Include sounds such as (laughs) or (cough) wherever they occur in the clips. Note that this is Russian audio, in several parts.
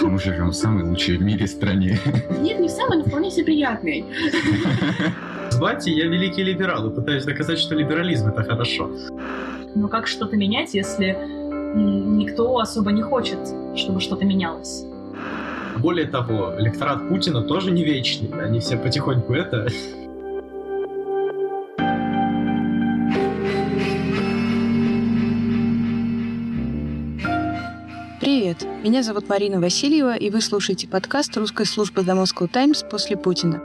Мы живем в самой лучшей в мире стране. Нет, не в самой, но вполне себе приятной. С Бати я великий либерал и пытаюсь доказать, что либерализм это хорошо. Но как что-то менять, если никто особо не хочет, чтобы что-то менялось? Более того, электорат Путина тоже не вечный. Они все потихоньку это... меня зовут Марина Васильева, и вы слушаете подкаст русской службы Moscow Times после Путина.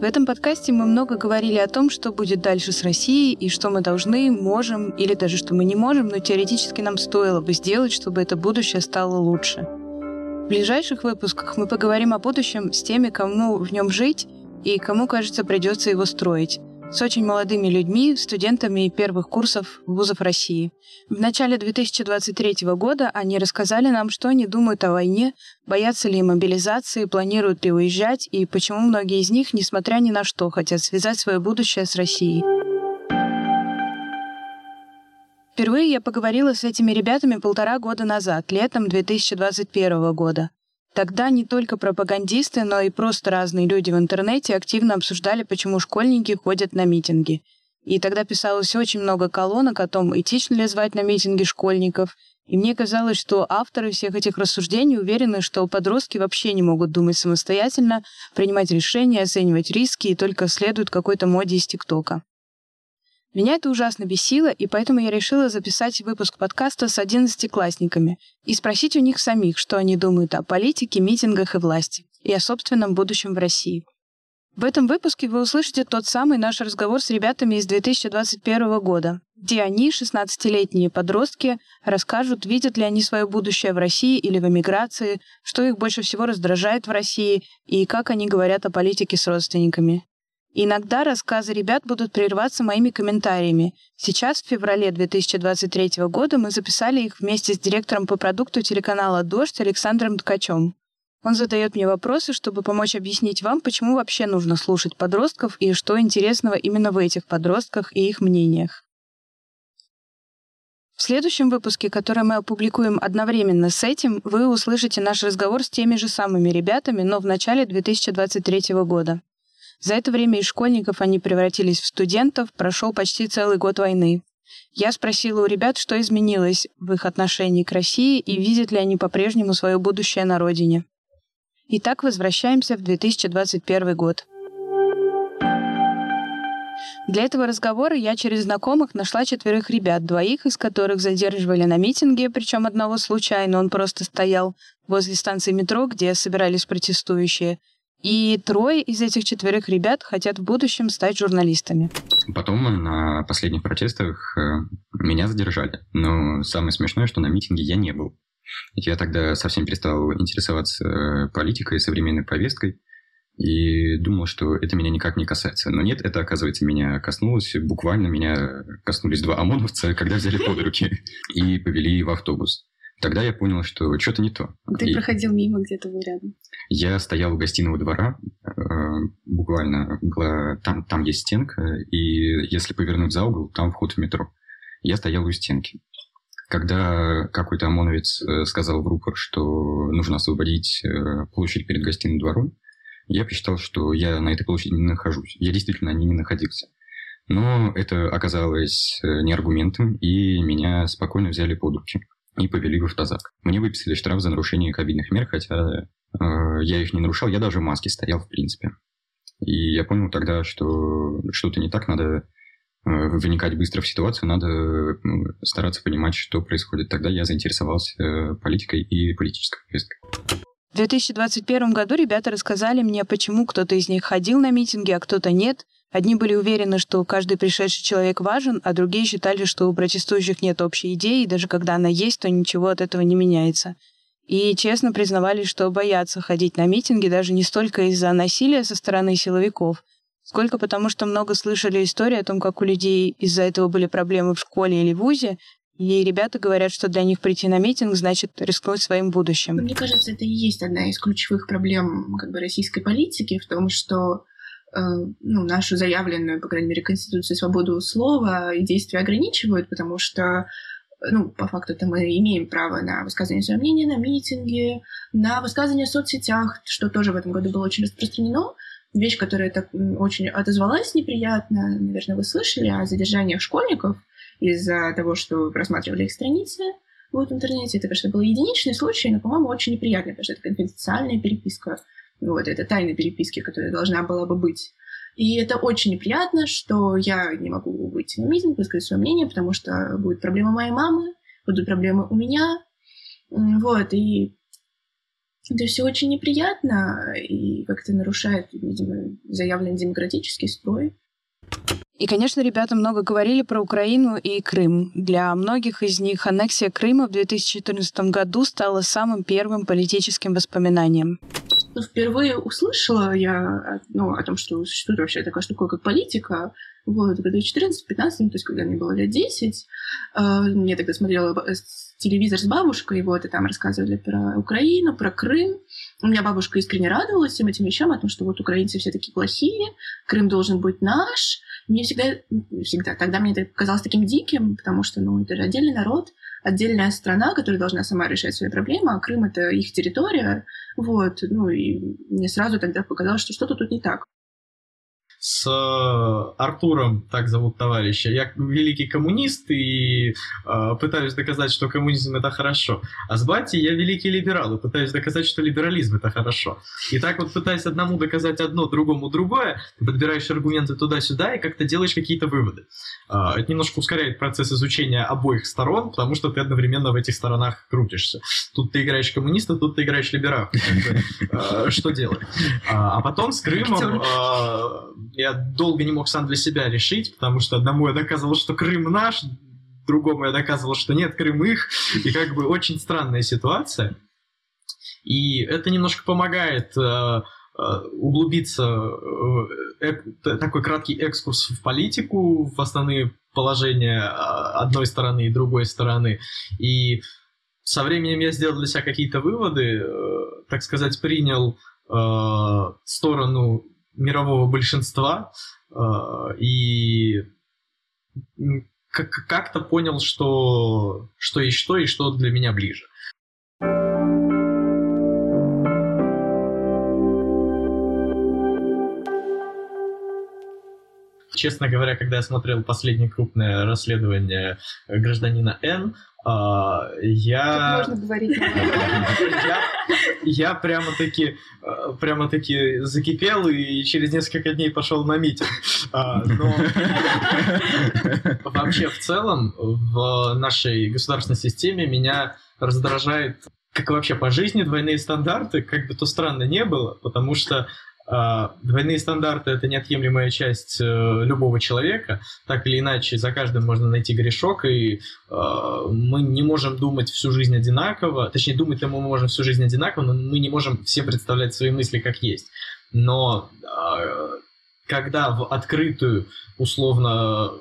В этом подкасте мы много говорили о том, что будет дальше с Россией и что мы должны, можем или даже что мы не можем, но теоретически нам стоило бы сделать, чтобы это будущее стало лучше. В ближайших выпусках мы поговорим о будущем с теми, кому в нем жить и кому, кажется, придется его строить. С очень молодыми людьми, студентами первых курсов вузов России. В начале 2023 года они рассказали нам, что они думают о войне, боятся ли мобилизации, планируют ли уезжать и почему многие из них, несмотря ни на что, хотят связать свое будущее с Россией. Впервые я поговорила с этими ребятами полтора года назад, летом 2021 года. Тогда не только пропагандисты, но и просто разные люди в интернете активно обсуждали, почему школьники ходят на митинги. И тогда писалось очень много колонок о том, этично ли звать на митинги школьников. И мне казалось, что авторы всех этих рассуждений уверены, что подростки вообще не могут думать самостоятельно, принимать решения, оценивать риски и только следуют какой-то моде из ТикТока. Меня это ужасно бесило, и поэтому я решила записать выпуск подкаста с одиннадцатиклассниками и спросить у них самих, что они думают о политике, митингах и власти, и о собственном будущем в России. В этом выпуске вы услышите тот самый наш разговор с ребятами из 2021 года, где они, 16-летние подростки, расскажут, видят ли они свое будущее в России или в эмиграции, что их больше всего раздражает в России и как они говорят о политике с родственниками. Иногда рассказы ребят будут прерваться моими комментариями. Сейчас, в феврале 2023 года, мы записали их вместе с директором по продукту телеканала «Дождь» Александром Ткачем. Он задает мне вопросы, чтобы помочь объяснить вам, почему вообще нужно слушать подростков и что интересного именно в этих подростках и их мнениях. В следующем выпуске, который мы опубликуем одновременно с этим, вы услышите наш разговор с теми же самыми ребятами, но в начале 2023 года. За это время из школьников они превратились в студентов, прошел почти целый год войны. Я спросила у ребят, что изменилось в их отношении к России и видят ли они по-прежнему свое будущее на родине. Итак, возвращаемся в 2021 год. Для этого разговора я через знакомых нашла четверых ребят, двоих из которых задерживали на митинге, причем одного случайно, он просто стоял возле станции метро, где собирались протестующие, и трое из этих четверых ребят хотят в будущем стать журналистами. Потом на последних протестах э, меня задержали. Но самое смешное, что на митинге я не был. Ведь я тогда совсем перестал интересоваться политикой, современной повесткой, и думал, что это меня никак не касается. Но нет, это, оказывается, меня коснулось. Буквально меня коснулись два ОМОНовца, когда взяли под руки (laughs) и повели в автобус. Тогда я понял, что что-то не то. Ты и проходил мимо, где-то был рядом. Я стоял у гостиного двора, э, буквально была, там, там есть стенка, и если повернуть за угол, там вход в метро. Я стоял у стенки. Когда какой-то ОМОНовец э, сказал в рупор, что нужно освободить э, площадь перед гостиным двором, я посчитал, что я на этой площади не нахожусь. Я действительно на ней не находился. Но это оказалось не аргументом, и меня спокойно взяли под руки и повели в автозак. Мне выписали штраф за нарушение ковидных мер, хотя э, я их не нарушал, я даже в маске стоял, в принципе. И я понял тогда, что что-то не так, надо э, вникать быстро в ситуацию, надо стараться понимать, что происходит. Тогда я заинтересовался э, политикой и политической повесткой. В 2021 году ребята рассказали мне, почему кто-то из них ходил на митинги, а кто-то нет, Одни были уверены, что каждый пришедший человек важен, а другие считали, что у протестующих нет общей идеи, и даже когда она есть, то ничего от этого не меняется. И честно признавались, что боятся ходить на митинги даже не столько из-за насилия со стороны силовиков, сколько потому, что много слышали истории о том, как у людей из-за этого были проблемы в школе или вузе, и ребята говорят, что для них прийти на митинг значит рискнуть своим будущим. Мне кажется, это и есть одна из ключевых проблем как бы, российской политики в том, что ну, нашу заявленную, по крайней мере, Конституцию свободу слова и действия ограничивают, потому что ну, по факту мы имеем право на высказывание своего мнения, на митинги, на высказывание в соцсетях, что тоже в этом году было очень распространено. Вещь, которая так очень отозвалась неприятно, наверное, вы слышали о задержаниях школьников из-за того, что просматривали их страницы вот в интернете. Это, конечно, был единичный случай, но, по-моему, очень неприятный, потому что это конфиденциальная переписка. Вот, это тайна переписки, которая должна была бы быть. И это очень неприятно, что я не могу выйти на митинг, высказать свое мнение, потому что будет проблема моей мамы, будут проблемы у меня. Вот, и это все очень неприятно и как-то нарушает, видимо, заявленный демократический строй. И, конечно, ребята много говорили про Украину и Крым. Для многих из них аннексия Крыма в 2014 году стала самым первым политическим воспоминанием. Ну, впервые услышала я ну, о том, что существует вообще такая штука, как политика, вот, году 14-15, то есть когда мне было лет 10, э, я тогда смотрела телевизор с бабушкой, вот, и там рассказывали про Украину, про Крым. У меня бабушка искренне радовалась всем этим вещам, о том, что вот украинцы все такие плохие, Крым должен быть наш. Мне всегда, всегда, тогда мне это казалось таким диким, потому что, ну, это же отдельный народ, отдельная страна, которая должна сама решать свои проблемы, а Крым — это их территория. Вот, ну, и мне сразу тогда показалось, что что-то тут не так с э, Артуром, так зовут товарища. Я великий коммунист и э, пытаюсь доказать, что коммунизм это хорошо. А с Батей я великий либерал и пытаюсь доказать, что либерализм это хорошо. И так вот пытаясь одному доказать одно, другому другое, ты подбираешь аргументы туда-сюда и как-то делаешь какие-то выводы. Э, это немножко ускоряет процесс изучения обоих сторон, потому что ты одновременно в этих сторонах крутишься. Тут ты играешь коммуниста, тут ты играешь либерал. Э, что делать? А, а потом с Крымом я долго не мог сам для себя решить, потому что одному я доказывал, что Крым наш, другому я доказывал, что нет, Крым их, и как бы очень странная ситуация. И это немножко помогает э, э, углубиться э, такой краткий экскурс в политику, в основные положения одной стороны и другой стороны. И со временем я сделал для себя какие-то выводы, так сказать, принял сторону мирового большинства э, и как-то понял, что, что есть что и что для меня ближе. Честно говоря, когда я смотрел последнее крупное расследование гражданина Н, а, я... Можно говорить? я, я прямо-таки прямо-таки закипел и через несколько дней пошел на митинг. А, но вообще в целом в нашей государственной системе меня раздражает как вообще по жизни двойные стандарты, как бы то странно не было, потому что а, двойные стандарты это неотъемлемая часть э, любого человека. Так или иначе, за каждым можно найти грешок, и а, мы не можем думать всю жизнь одинаково. Точнее, думать мы можем всю жизнь одинаково, но мы не можем все представлять свои мысли как есть. Но а, когда в открытую, условно,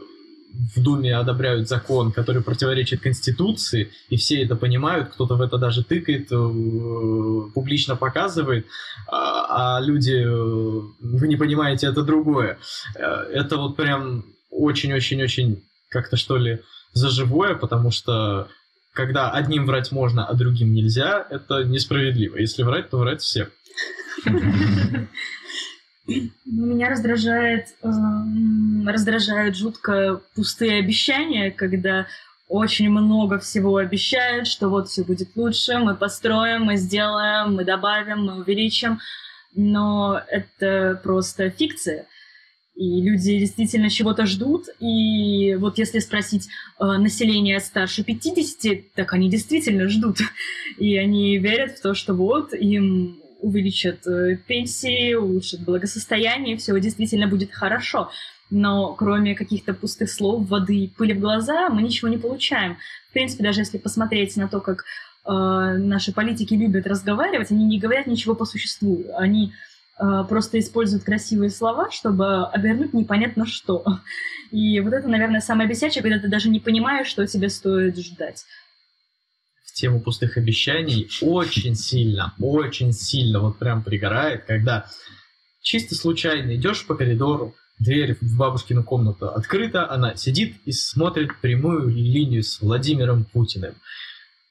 в Думе одобряют закон, который противоречит Конституции, и все это понимают, кто-то в это даже тыкает, э, публично показывает, а, а люди, э, вы не понимаете, это другое. Э, это вот прям очень-очень-очень как-то что ли заживое, потому что когда одним врать можно, а другим нельзя, это несправедливо. Если врать, то врать всем. (laughs) Ну, меня раздражает, э, раздражают жутко пустые обещания, когда очень много всего обещают, что вот все будет лучше, мы построим, мы сделаем, мы добавим, мы увеличим, но это просто фикция. И люди действительно чего-то ждут. И вот если спросить э, население старше 50, так они действительно ждут. (laughs) И они верят в то, что вот им увеличат э, пенсии, улучшат благосостояние, все действительно будет хорошо. Но кроме каких-то пустых слов, воды и пыли в глаза, мы ничего не получаем. В принципе, даже если посмотреть на то, как э, наши политики любят разговаривать, они не говорят ничего по существу. Они э, просто используют красивые слова, чтобы обернуть непонятно что. И вот это, наверное, самое бесячее, когда ты даже не понимаешь, что тебе стоит ждать тему пустых обещаний очень сильно, очень сильно вот прям пригорает, когда чисто случайно идешь по коридору, Дверь в бабушкину комнату открыта, она сидит и смотрит прямую линию с Владимиром Путиным.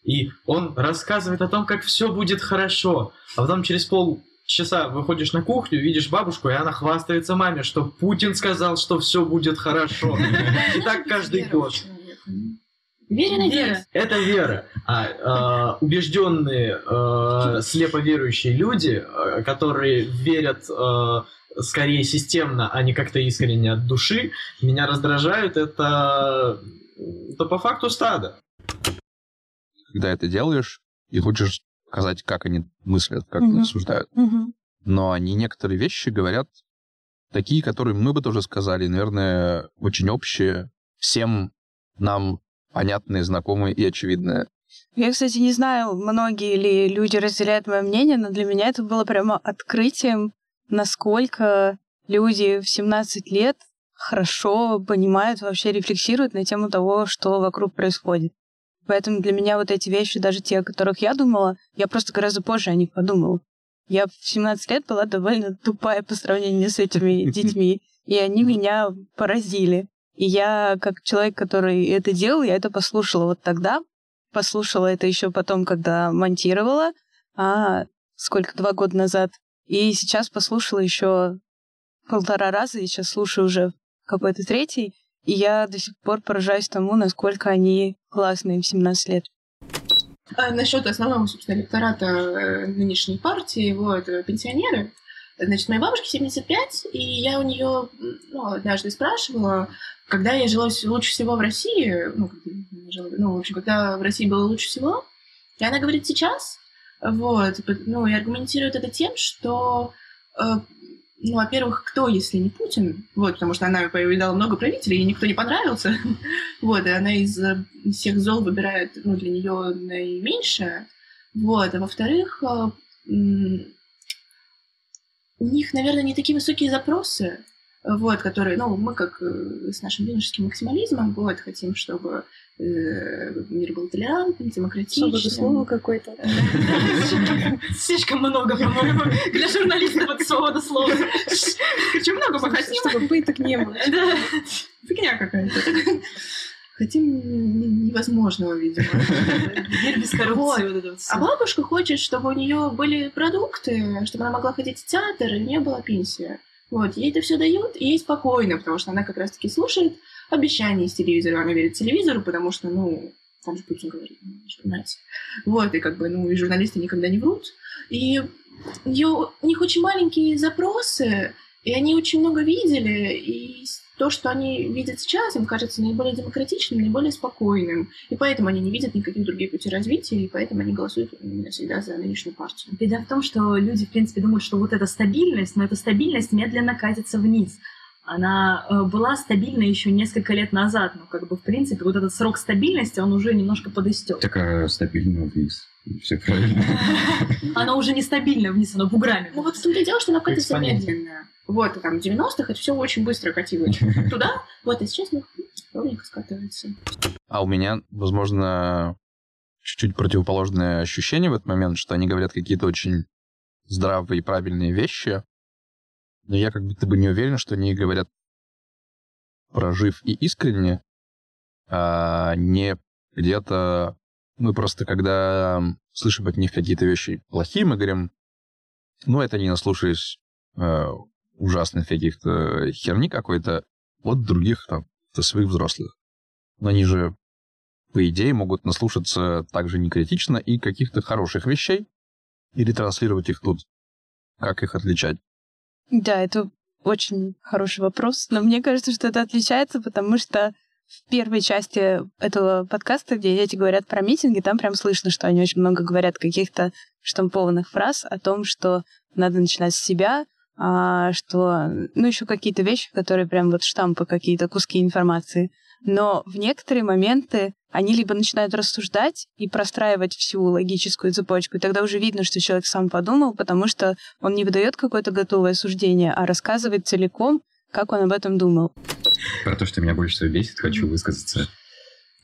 И он рассказывает о том, как все будет хорошо. А потом через полчаса выходишь на кухню, видишь бабушку, и она хвастается маме, что Путин сказал, что все будет хорошо. (laughs) И так каждый год. Вера надеюсь. Это вера. А э, убежденные, э, слепо верующие люди, э, которые верят э, скорее системно, а не как-то искренне от души, меня раздражают. Это, это по факту стадо. Когда это делаешь и хочешь сказать, как они мыслят, как они рассуждают. Но они некоторые вещи говорят такие, которые мы бы тоже сказали, наверное, очень общие всем нам понятные, знакомые и очевидные. Я, кстати, не знаю, многие ли люди разделяют мое мнение, но для меня это было прямо открытием, насколько люди в 17 лет хорошо понимают, вообще рефлексируют на тему того, что вокруг происходит. Поэтому для меня вот эти вещи, даже те, о которых я думала, я просто гораздо позже о них подумала. Я в 17 лет была довольно тупая по сравнению с этими (laughs) детьми, и они меня поразили. И я, как человек, который это делал, я это послушала вот тогда, послушала это еще потом, когда монтировала, а сколько, два года назад. И сейчас послушала еще полтора раза, и сейчас слушаю уже какой-то третий, и я до сих пор поражаюсь тому, насколько они классные в 17 лет. А насчет основного, собственно, электората э, нынешней партии, вот, э, пенсионеры, Значит, моей бабушке 75, и я у нее ну, однажды спрашивала, когда я жила лучше всего в России, ну, ну, в общем, когда в России было лучше всего, и она говорит сейчас, вот, ну, и аргументирует это тем, что, э, ну, во-первых, кто, если не Путин, вот, потому что она повидала много правителей, и никто не понравился, (laughs) вот, и она из всех зол выбирает, ну, для нее наименьшее, вот, а во-вторых, э, у них, наверное, не такие высокие запросы, вот, которые, ну, мы как э, с нашим юношеским максимализмом, вот, хотим, чтобы э, мир был толерантным, демократичным. Свобода слова какой-то. (laughs) Слишком много, по-моему, для журналистов это свобода слова. Очень много мы хотим. Чтобы пыток не было. Фигня какая-то. Хотим невозможного, видимо. Мир без коррупции. Вот. Вот а бабушка хочет, чтобы у нее были продукты, чтобы она могла ходить в театр, и не была пенсия. Вот, ей это все дают, и ей спокойно, потому что она как раз-таки слушает обещания из телевизора, она верит телевизору, потому что, ну, там же Путин говорит, ну, понимаете. Вот, и как бы, ну, и журналисты никогда не врут. И у, нее, у них очень маленькие запросы, и они очень много видели, и то, что они видят сейчас, им кажется наиболее демократичным, наиболее спокойным. И поэтому они не видят никаких других путей развития, и поэтому они голосуют именно всегда за нынешнюю партию. Беда в том, что люди, в принципе, думают, что вот эта стабильность, но эта стабильность медленно катится вниз. Она э, была стабильна еще несколько лет назад, но как бы, в принципе, вот этот срок стабильности, он уже немножко подыстек. Такая стабильная вниз. Все правильно. (laughs) Она уже не стабильная вниз, она буграми. Ну вот в том-то дело, что она катится медленно. Вот, там, в 90-х это все очень быстро катилось (laughs) туда, вот, и сейчас ровненько скатывается. А у меня, возможно, чуть-чуть противоположное ощущение в этот момент, что они говорят какие-то очень здравые и правильные вещи, но я как будто бы не уверен, что они говорят прожив и искренне, а не где-то... Мы просто, когда слышим от них какие-то вещи плохие, мы говорим, ну, это не наслушаясь э, ужасных каких-то херни какой-то от других там, своих взрослых. Но они же, по идее, могут наслушаться также некритично и каких-то хороших вещей и ретранслировать их тут. Как их отличать? Да, это очень хороший вопрос, но мне кажется, что это отличается, потому что в первой части этого подкаста, где дети говорят про митинги, там прям слышно, что они очень много говорят каких-то штампованных фраз о том, что надо начинать с себя, а, что, ну, еще какие-то вещи, которые прям вот штампы, какие-то куски информации. Но в некоторые моменты они либо начинают рассуждать и простраивать всю логическую цепочку, и тогда уже видно, что человек сам подумал, потому что он не выдает какое-то готовое суждение, а рассказывает целиком, как он об этом думал. Про то, что меня больше всего бесит, хочу высказаться.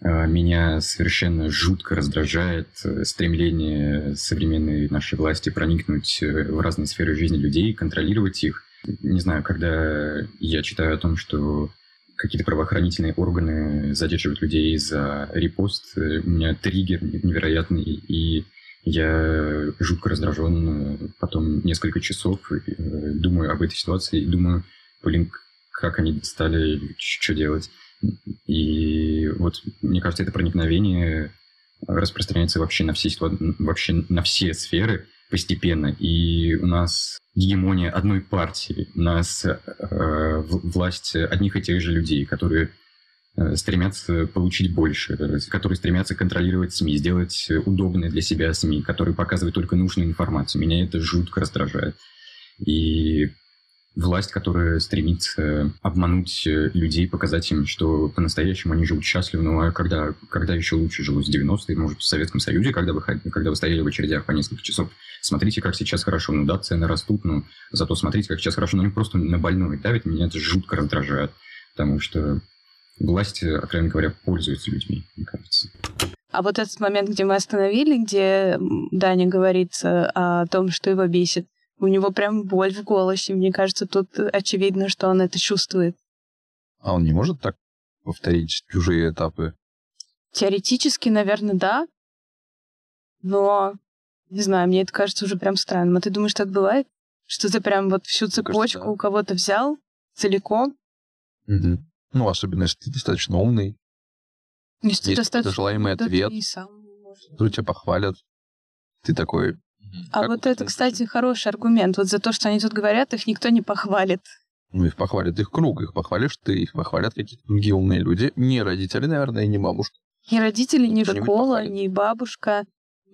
А, меня совершенно жутко раздражает э, стремление современной нашей власти проникнуть э, в разные сферы жизни людей, контролировать их Не знаю, когда я читаю о том, что какие-то правоохранительные органы задерживают людей за репост, э, у меня триггер невероятный, и я жутко раздражен потом несколько часов, э, думаю об этой ситуации, и думаю, блин, как они стали, что делать. И вот, мне кажется, это проникновение распространяется вообще на все, вообще на все сферы постепенно. И у нас гегемония одной партии, у нас э, власть одних и тех же людей, которые э, стремятся получить больше, которые стремятся контролировать СМИ, сделать удобные для себя СМИ, которые показывают только нужную информацию. Меня это жутко раздражает. И власть, которая стремится обмануть э, людей, показать им, что по-настоящему они живут счастливо. Ну а когда, когда еще лучше жилось в 90-е, может, в Советском Союзе, когда вы, когда вы стояли в очередях по несколько часов. Смотрите, как сейчас хорошо. Ну да, цены растут, но зато смотрите, как сейчас хорошо. Но они просто на больной давит. Меня это жутко раздражает. Потому что власть, откровенно говоря, пользуется людьми, мне кажется. А вот этот момент, где мы остановили, где Даня говорится о том, что его бесит, у него прям боль в голосе. Мне кажется, тут очевидно, что он это чувствует. А он не может так повторить чужие этапы? Теоретически, наверное, да. Но, не знаю, мне это кажется уже прям странным. А ты думаешь, так бывает? Что ты прям вот всю цепочку кажется, да. у кого-то взял целиком? Угу. Ну, особенно если ты достаточно умный. Если есть достаточно желаемый ответ, сам который тебя похвалят. Ты такой, а как вот это, кстати, хороший аргумент. Вот за то, что они тут говорят, их никто не похвалит. Ну, их похвалит их круг, их похвалишь ты, их похвалят какие-то другие умные люди. Не родители, наверное, и не бабушка. Не родители, не школа, не бабушка,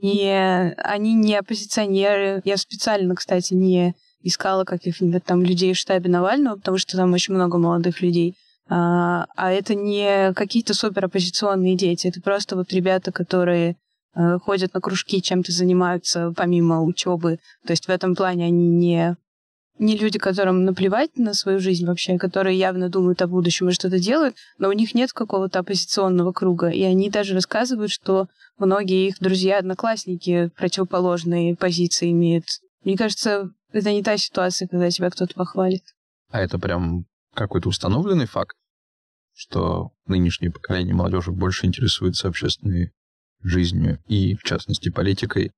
не... они не оппозиционеры. Я специально, кстати, не искала каких-нибудь там людей в штабе Навального, потому что там очень много молодых людей. А, а это не какие-то супер оппозиционные дети, это просто вот ребята, которые ходят на кружки, чем-то занимаются помимо учебы. То есть в этом плане они не, не люди, которым наплевать на свою жизнь вообще, которые явно думают о будущем и что-то делают, но у них нет какого-то оппозиционного круга. И они даже рассказывают, что многие их друзья-одноклассники противоположные позиции имеют. Мне кажется, это не та ситуация, когда тебя кто-то похвалит. А это прям какой-то установленный факт, что нынешнее поколение молодежи больше интересуется общественной жизнью и, в частности, политикой,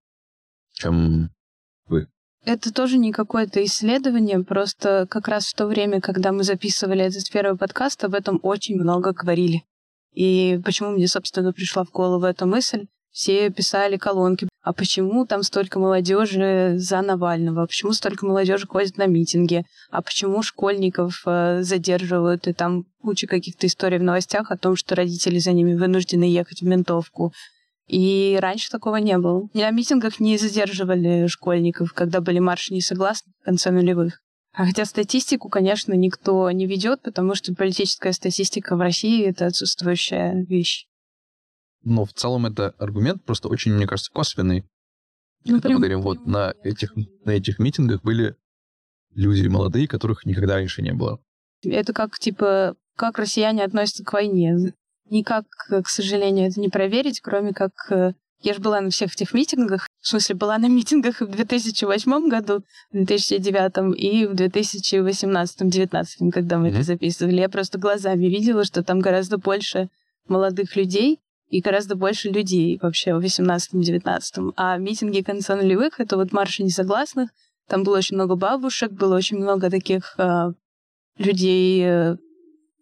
чем вы. Это тоже не какое-то исследование, просто как раз в то время, когда мы записывали этот первый подкаст, об этом очень много говорили. И почему мне, собственно, пришла в голову эта мысль? Все писали колонки. А почему там столько молодежи за Навального? А почему столько молодежи ходит на митинги? А почему школьников э, задерживают? И там куча каких-то историй в новостях о том, что родители за ними вынуждены ехать в ментовку. И раньше такого не было. На митингах не задерживали школьников, когда были марши несогласных в конце нулевых. А хотя статистику, конечно, никто не ведет, потому что политическая статистика в России — это отсутствующая вещь. Но в целом это аргумент просто очень, мне кажется, косвенный. Ну, прям, говорим, вот на этих, на этих митингах были люди молодые, которых никогда раньше не было. Это как, типа, как россияне относятся к войне никак, к сожалению, это не проверить, кроме как э, я же была на всех этих митингах, в смысле, была на митингах в 2008 году, в 2009 и в 2018-2019, когда мы mm-hmm. это записывали. Я просто глазами видела, что там гораздо больше молодых людей и гораздо больше людей вообще в 18-19. А митинги конца нулевых — это вот марши несогласных, там было очень много бабушек, было очень много таких э, людей э,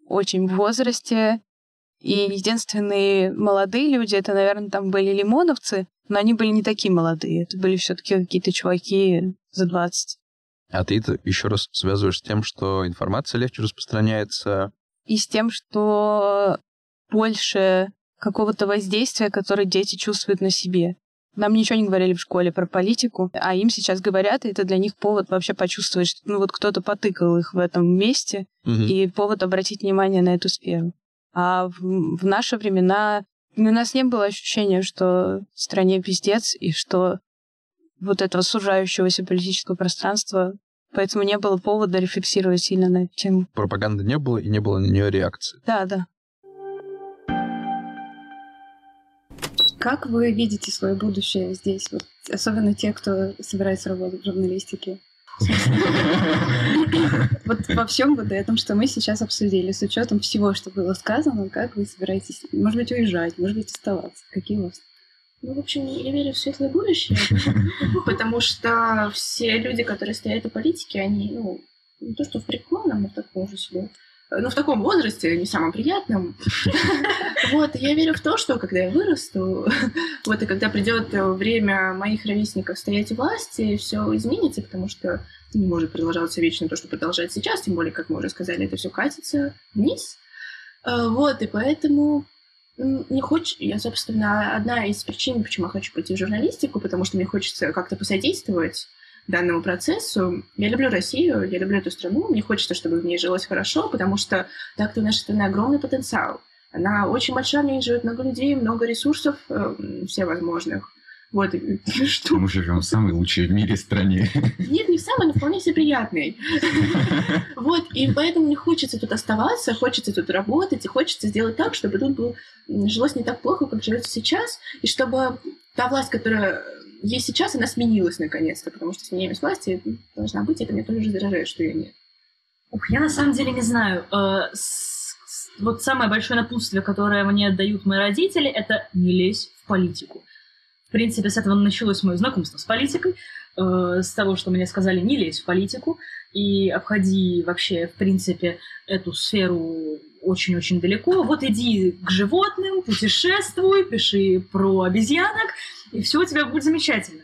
очень в возрасте, и единственные молодые люди, это, наверное, там были лимоновцы, но они были не такие молодые. Это были все-таки какие-то чуваки за 20. А ты это еще раз связываешь с тем, что информация легче распространяется? И с тем, что больше какого-то воздействия, которое дети чувствуют на себе. Нам ничего не говорили в школе про политику, а им сейчас говорят, и это для них повод вообще почувствовать, что ну, вот кто-то потыкал их в этом месте, угу. и повод обратить внимание на эту сферу. А в, в наши времена у нас не было ощущения, что в стране пиздец, и что вот этого сужающегося политического пространства, поэтому не было повода рефлексировать сильно на эту тему. Пропаганды не было, и не было на нее реакции. Да, да. Как вы видите свое будущее здесь? Вот, особенно те, кто собирается работать в журналистике. (laughs) Вот во всем вот этом, что мы сейчас обсудили, с учетом всего, что было сказано, как вы собираетесь, может быть, уезжать, может быть, оставаться? Какие у вас? Ну, в общем, я верю в светлое будущее, (laughs) потому что все люди, которые стоят у политики, они, ну, не то что в преклонном, но в таком же себе ну, в таком возрасте, не самом приятном. (laughs) Вот, я верю в то, что когда я вырасту, (laughs) вот, и когда придет время моих ровесников стоять у власти, все изменится, потому что не может продолжаться вечно то, что продолжает сейчас, тем более, как мы уже сказали, это все катится вниз. А, вот, и поэтому не хочешь, я, собственно, одна из причин, почему я хочу пойти в журналистику, потому что мне хочется как-то посодействовать данному процессу. Я люблю Россию, я люблю эту страну, мне хочется, чтобы в ней жилось хорошо, потому что так-то у нашей страны огромный потенциал. Она очень большая, в ней живет много людей, много ресурсов э, всевозможных. Вот, (laughs) что? Мы живем в самой лучшей в мире стране. Нет, не в самой, но вполне себе приятной. (laughs) Вот, и поэтому мне хочется тут оставаться, хочется тут работать, и хочется сделать так, чтобы тут было, жилось не так плохо, как живется сейчас, и чтобы та власть, которая есть сейчас, она сменилась наконец-то, потому что сменяемость власти должна быть, и это меня тоже раздражает, что ее нет. Ух, я на самом деле не знаю. Э, вот самое большое напутствие, которое мне дают мои родители, это не лезь в политику. В принципе, с этого началось мое знакомство с политикой, э, с того, что мне сказали не лезь в политику и обходи вообще, в принципе, эту сферу очень-очень далеко. Вот иди к животным, путешествуй, пиши про обезьянок, и все у тебя будет замечательно.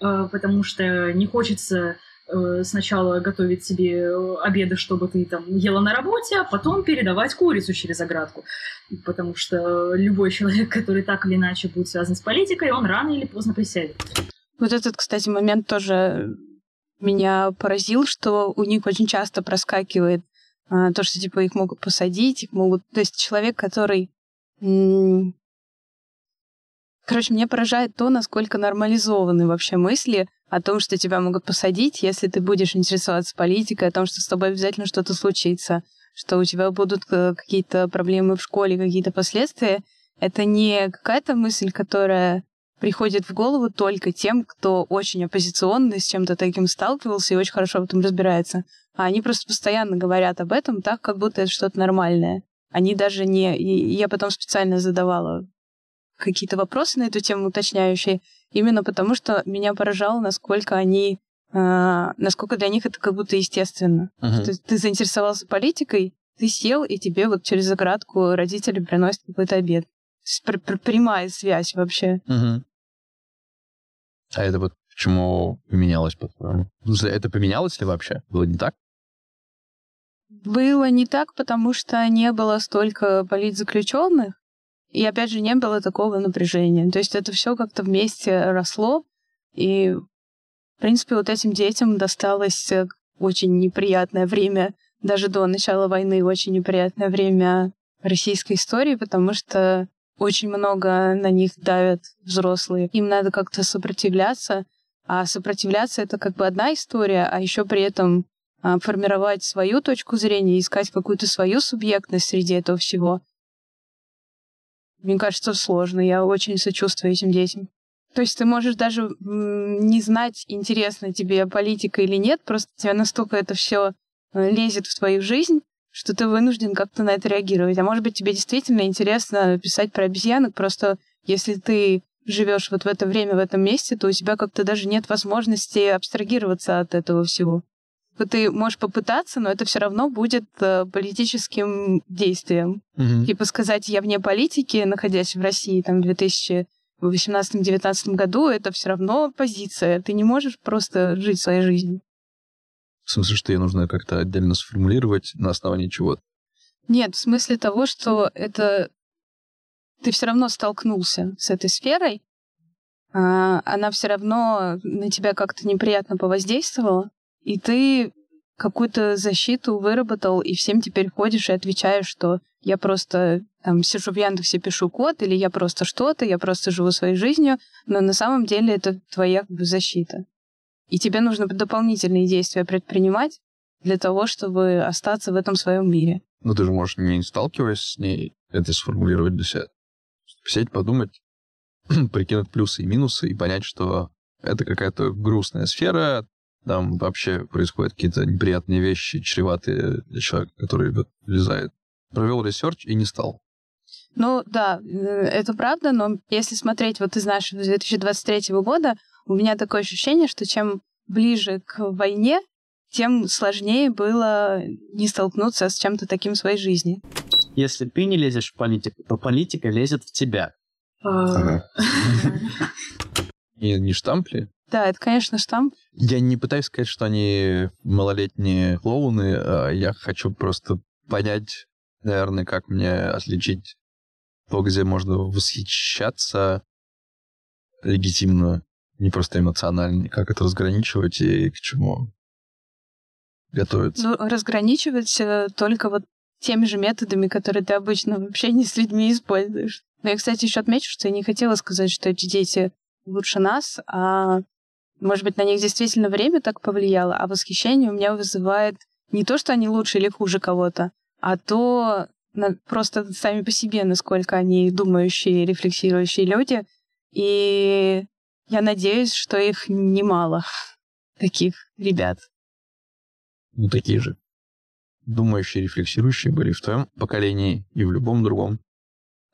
Э, потому что не хочется э, сначала готовить себе обеды, чтобы ты там ела на работе, а потом передавать курицу через оградку. Потому что любой человек, который так или иначе будет связан с политикой, он рано или поздно присядет. Вот этот, кстати, момент тоже меня поразил, что у них очень часто проскакивает а, то, что типа их могут посадить, их могут... То есть человек, который... Короче, меня поражает то, насколько нормализованы вообще мысли о том, что тебя могут посадить, если ты будешь интересоваться политикой, о том, что с тобой обязательно что-то случится, что у тебя будут э, какие-то проблемы в школе, какие-то последствия. Это не какая-то мысль, которая приходит в голову только тем, кто очень оппозиционный, с чем-то таким сталкивался и очень хорошо в этом разбирается. А они просто постоянно говорят об этом так, как будто это что-то нормальное. Они даже не... И я потом специально задавала какие-то вопросы на эту тему уточняющие, именно потому что меня поражало, насколько они... Э, насколько для них это как будто естественно. Uh-huh. Ты, ты заинтересовался политикой, ты сел, и тебе вот через заградку родители приносят какой-то обед. То есть пр- пр- прямая связь вообще. Uh-huh. А это вот почему поменялось, по-твоему? Это поменялось ли вообще? Было не так? Было не так, потому что не было столько политзаключенных, и опять же не было такого напряжения. То есть это все как-то вместе росло, и в принципе вот этим детям досталось э, очень неприятное время, даже до начала войны очень неприятное время российской истории, потому что очень много на них давят взрослые. Им надо как-то сопротивляться, а сопротивляться это как бы одна история, а еще при этом а, формировать свою точку зрения, искать какую-то свою субъектность среди этого всего. Мне кажется, сложно. Я очень сочувствую этим детям. То есть ты можешь даже не знать, интересна тебе политика или нет, просто тебя настолько это все э, лезет в твою жизнь, что ты вынужден как-то на это реагировать. А может быть, тебе действительно интересно писать про обезьянок, просто если ты живешь вот в это время, в этом месте, то у тебя как-то даже нет возможности абстрагироваться от этого всего. Ты можешь попытаться, но это все равно будет э, политическим действием. Угу. Типа сказать, я вне политики, находясь в России там, в 2018-2019 году, это все равно позиция. Ты не можешь просто жить своей жизнью. В смысле, что ее нужно как-то отдельно сформулировать на основании чего-то? Нет, в смысле того, что это ты все равно столкнулся с этой сферой, а, она все равно на тебя как-то неприятно повоздействовала, и ты какую-то защиту выработал, и всем теперь ходишь и отвечаешь, что я просто там сижу в Яндексе, пишу код, или я просто что-то, я просто живу своей жизнью, но на самом деле это твоя как бы, защита. И тебе нужно дополнительные действия предпринимать для того, чтобы остаться в этом своем мире. Ну, ты же можешь, не сталкиваясь с ней, это сформулировать для себя сесть, подумать, (clears throat) прикинуть плюсы и минусы и понять, что это какая-то грустная сфера, там вообще происходят какие-то неприятные вещи, чреватые для человека, который влезает. Провел research и не стал. Ну да, э, это правда, но если смотреть вот из нашего 2023 года, у меня такое ощущение, что чем ближе к войне, тем сложнее было не столкнуться с чем-то таким в своей жизни. Если ты не лезешь в политику, то политика лезет в тебя. А, (laughs) И не штамп ли? Да, это, конечно, штамп. Я не пытаюсь сказать, что они малолетние клоуны, а я хочу просто понять, наверное, как мне отличить то, где можно восхищаться легитимно, не просто эмоционально, как это разграничивать и к чему готовиться. Ну, разграничивать э, только вот теми же методами, которые ты обычно в общении с людьми используешь. Но я, кстати, еще отмечу, что я не хотела сказать, что эти дети лучше нас, а может быть, на них действительно время так повлияло, а восхищение у меня вызывает не то, что они лучше или хуже кого-то, а то на- просто сами по себе, насколько они думающие, рефлексирующие люди. И я надеюсь, что их немало, (laughs) таких ребят. Ну, такие же. Думающие, рефлексирующие были в твоем поколении и в любом другом.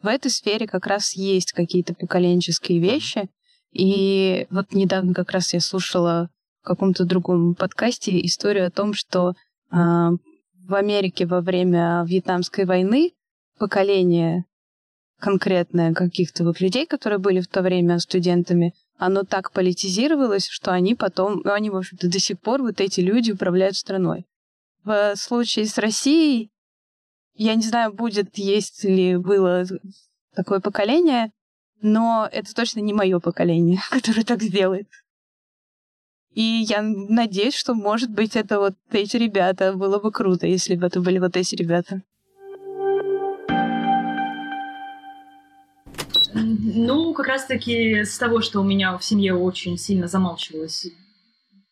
В этой сфере как раз есть какие-то поколенческие вещи. И вот недавно как раз я слушала в каком-то другом подкасте историю о том, что а, в Америке во время Вьетнамской войны поколение конкретное каких-то вот людей, которые были в то время студентами, оно так политизировалось, что они потом, ну, они, в общем-то, до сих пор, вот эти люди управляют страной. В случае с Россией, я не знаю, будет, есть ли было такое поколение, но это точно не мое поколение, (laughs) которое так сделает. И я надеюсь, что, может быть, это вот эти ребята. Было бы круто, если бы это были вот эти ребята. Ну, как раз-таки с того, что у меня в семье очень сильно замалчивалась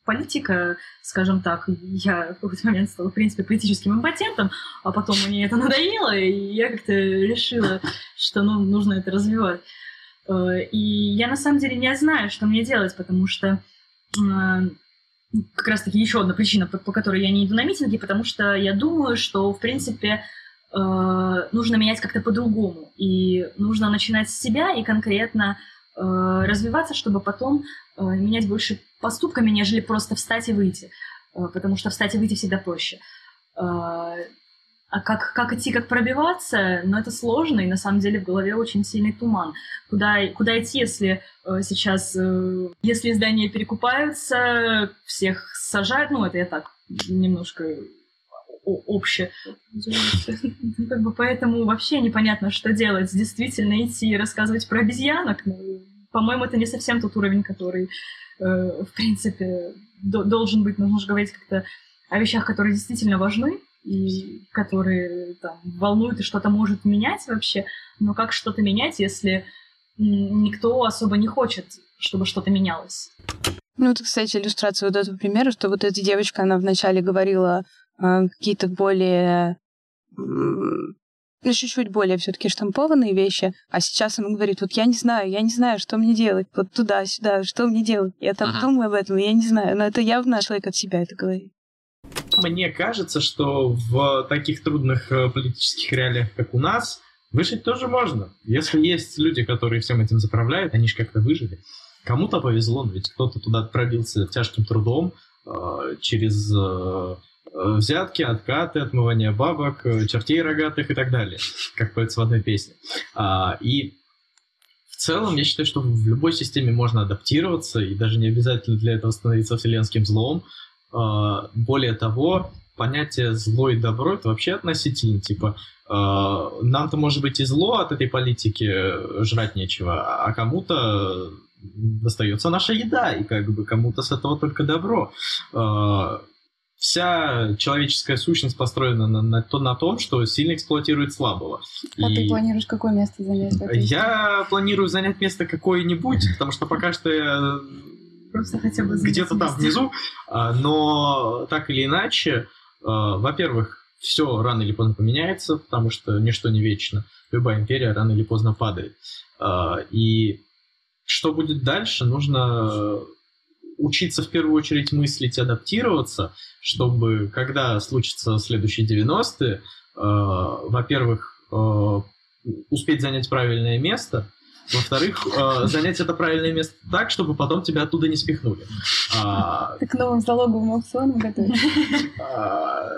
политика, скажем так, я в какой-то момент стала, в принципе, политическим импотентом, а потом мне это надоело, и я как-то решила, что ну, нужно это развивать. Э, И я на самом деле не знаю, что мне делать, потому что э, как раз-таки еще одна причина, по, по которой я не иду на митинги, потому что я думаю, что, в принципе, нужно менять как-то по-другому. И нужно начинать с себя и конкретно э, развиваться, чтобы потом э, менять больше поступками, нежели просто встать и выйти. Э, потому что встать и выйти всегда проще. Э, а как, как идти, как пробиваться, ну, это сложно, и на самом деле в голове очень сильный туман. Куда, куда идти, если э, сейчас, э, если здания перекупаются, всех сажают, ну, это я так немножко о- обще. Ну, Как бы поэтому вообще непонятно, что делать. Действительно идти и рассказывать про обезьянок, ну, по-моему, это не совсем тот уровень, который, э, в принципе, до- должен быть. Нужно же говорить как-то о вещах, которые действительно важны, и которые там волнуют и что-то может менять вообще. Но как что-то менять, если никто особо не хочет, чтобы что-то менялось? Ну, это, кстати, иллюстрация вот этого примера, что вот эта девочка, она вначале говорила какие-то более ну, чуть-чуть более все-таки штампованные вещи, а сейчас она говорит, вот я не знаю, я не знаю, что мне делать, вот туда-сюда, что мне делать. Я там Ага. думаю об этом, я не знаю, но это явно человек от себя это говорит. Мне кажется, что в таких трудных э, политических реалиях, как у нас, выжить тоже можно. Если есть люди, которые всем этим заправляют, они же как-то выжили. Кому-то повезло, но ведь кто-то туда пробился тяжким трудом, э, через э, э, взятки, откаты, отмывание бабок, э, чертей рогатых и так далее, как поется в одной песне. А, И в целом, я считаю, что в любой системе можно адаптироваться, и даже не обязательно для этого становиться вселенским злом. А, Более того, понятие зло и добро это вообще относительно. Типа, а, нам-то может быть и зло от этой политики э, жрать нечего, а кому-то достается наша еда, и как бы кому-то с этого только добро. Вся человеческая сущность построена на, на, то- на том, что сильно эксплуатирует слабого. А ты И- планируешь какое место занять? я планирую занять место какое-нибудь, потому что пока что я Просто хотя бы где-то там внизу, а, но так или иначе, а, во-первых, все рано или поздно поменяется, потому что ничто не вечно. Любая империя рано или поздно падает. А, И что будет дальше, нужно учиться в первую очередь мыслить, адаптироваться, чтобы когда случится следующие 90-е, э, во-первых, э, успеть занять правильное место, во-вторых, э, занять это правильное место так, чтобы потом тебя оттуда не спихнули. А, Ты к новым залоговым аукционам готовишься. а,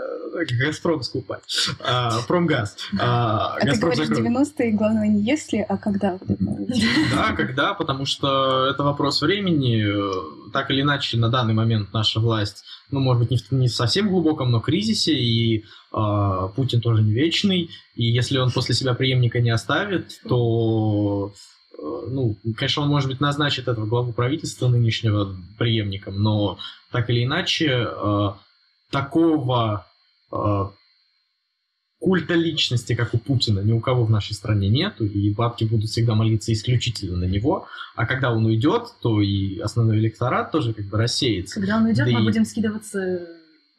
Газпром скупать. А, Промгаз. А, А ты говоришь закроют. 90-е, главное не если, а когда. Да, когда, потому что это вопрос времени. Э, Так или иначе, на данный момент наша власть, ну, может быть, не в, не совсем глубоком, но кризисе, и а, Путин тоже не вечный. И если он после себя преемника не оставит, то, э, ну, конечно, он, может быть, назначит этого главу правительства нынешнего преемником, но так или иначе, э, такого э, культа личности, как у Путина, ни у кого в нашей стране нету, и бабки будут всегда молиться исключительно на него. А когда он уйдет, то и основной электорат тоже как бы рассеется. Когда он уйдет, Да мы и- будем скидываться,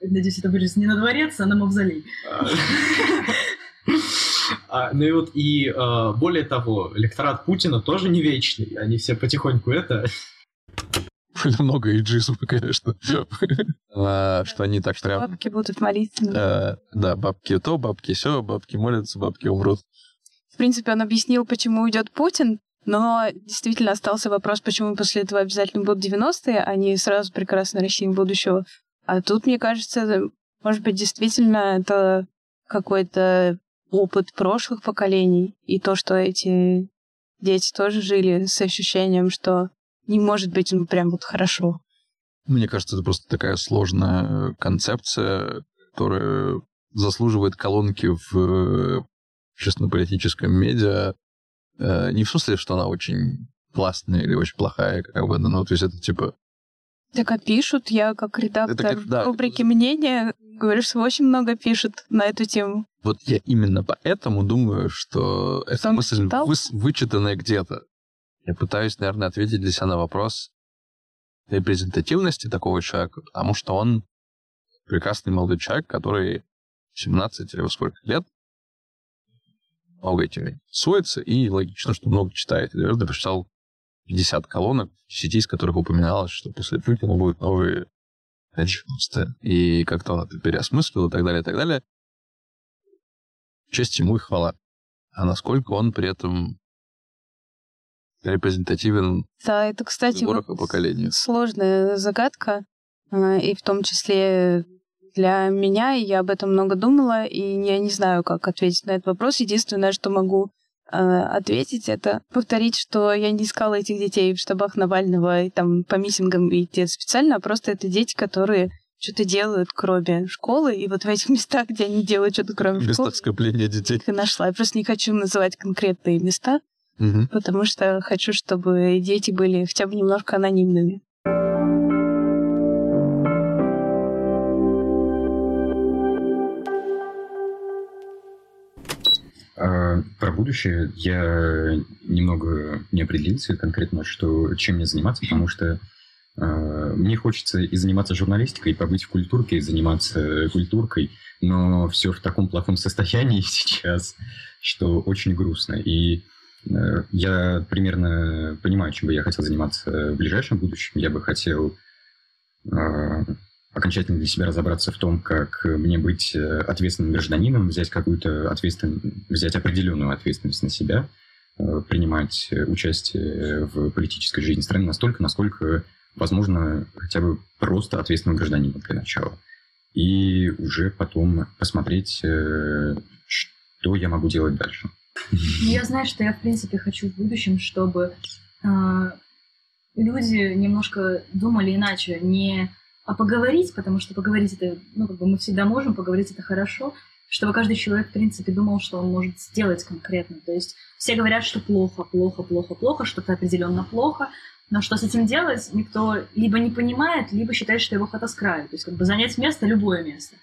надеюсь, это будет не на дворец, а на мавзолей. (laughs) А, Ну и вот, и а, более того, электорат Путина тоже не вечный. Они все потихоньку это... Довольно много иджизма, конечно. (laughs) А, Что они так прям... Бабки будут молиться. э, Да, бабки то, бабки все, бабки молятся, бабки умрут. В принципе, он объяснил, почему уйдет Путин, но действительно остался вопрос, почему после этого обязательно будут 90-е, а не сразу прекрасная Россия будущего. А тут, мне кажется, может быть, действительно это какой-то опыт прошлых поколений, и то, что эти дети тоже жили с ощущением, что не может быть ну, прям вот хорошо. Мне кажется, это просто такая сложная концепция, которая заслуживает колонки в э, общественно-политическом медиа. Э, Не в смысле, что она очень классная или очень плохая, как угодно, но то есть это типа... Так а пишут, я как редактор как- да. рубрики «Мнения» говорю, что очень много пишут на эту тему. Вот я именно поэтому думаю, что эта Он мысль читал? выс- вычитанная где-то. Я пытаюсь, наверное, ответить для себя на вопрос репрезентативности такого человека, потому что он прекрасный молодой человек, который 17 или во сколько лет много этим интересуется, и логично, что много читает. И, наверное, прочитал 50 колонок в сети, из которых упоминалось, что после Путина будут новые 90 И как-то он это переосмыслил и так далее, и так далее. Честь ему и хвала. А насколько он при этом репрезентативен Да, это, кстати, вот и поколению. сложная загадка, а, и в том числе для меня, и я об этом много думала, и я не знаю, как ответить на этот вопрос. Единственное, что могу ответить, это повторить, что я не искала этих детей в штабах Навального и там по митингам идти специально, а просто это дети, которые что-то делают, кроме школы, и вот в этих местах, где они делают что-то кроме В школы, местах скопления детей. и нашла. Я просто не хочу называть конкретные места, Мгм. потому что хочу, чтобы дети были хотя бы немножко анонимными. Про будущее я немного не определился конкретно, что, чем мне заниматься, потому что а, мне хочется и заниматься журналистикой, и побыть в культурке, и заниматься культуркой, но все в таком плохом состоянии (laughs) сейчас, что очень грустно. И э, я примерно понимаю, чем бы я хотел заниматься в ближайшем будущем. Я бы хотел а, окончательно для себя разобраться в том, как мне быть э, ответственным гражданином, взять какую-то ответственность, взять определенную ответственность на себя, э, принимать э, участие в политической жизни страны настолько, насколько возможно хотя бы просто ответственным гражданином для начала. И уже потом посмотреть, э, что я могу делать дальше. Ну, Я знаю, что я, в принципе, хочу в будущем, чтобы а, люди немножко думали иначе, не а поговорить, потому что поговорить это, ну, как бы мы всегда можем, поговорить это хорошо, чтобы каждый человек, в принципе, думал, что он может сделать конкретно. То есть все говорят, что плохо, плохо, плохо, плохо, что-то определенно плохо, но что с этим делать, никто либо не понимает, либо считает, что его хата с краю. То есть как бы занять место, любое место.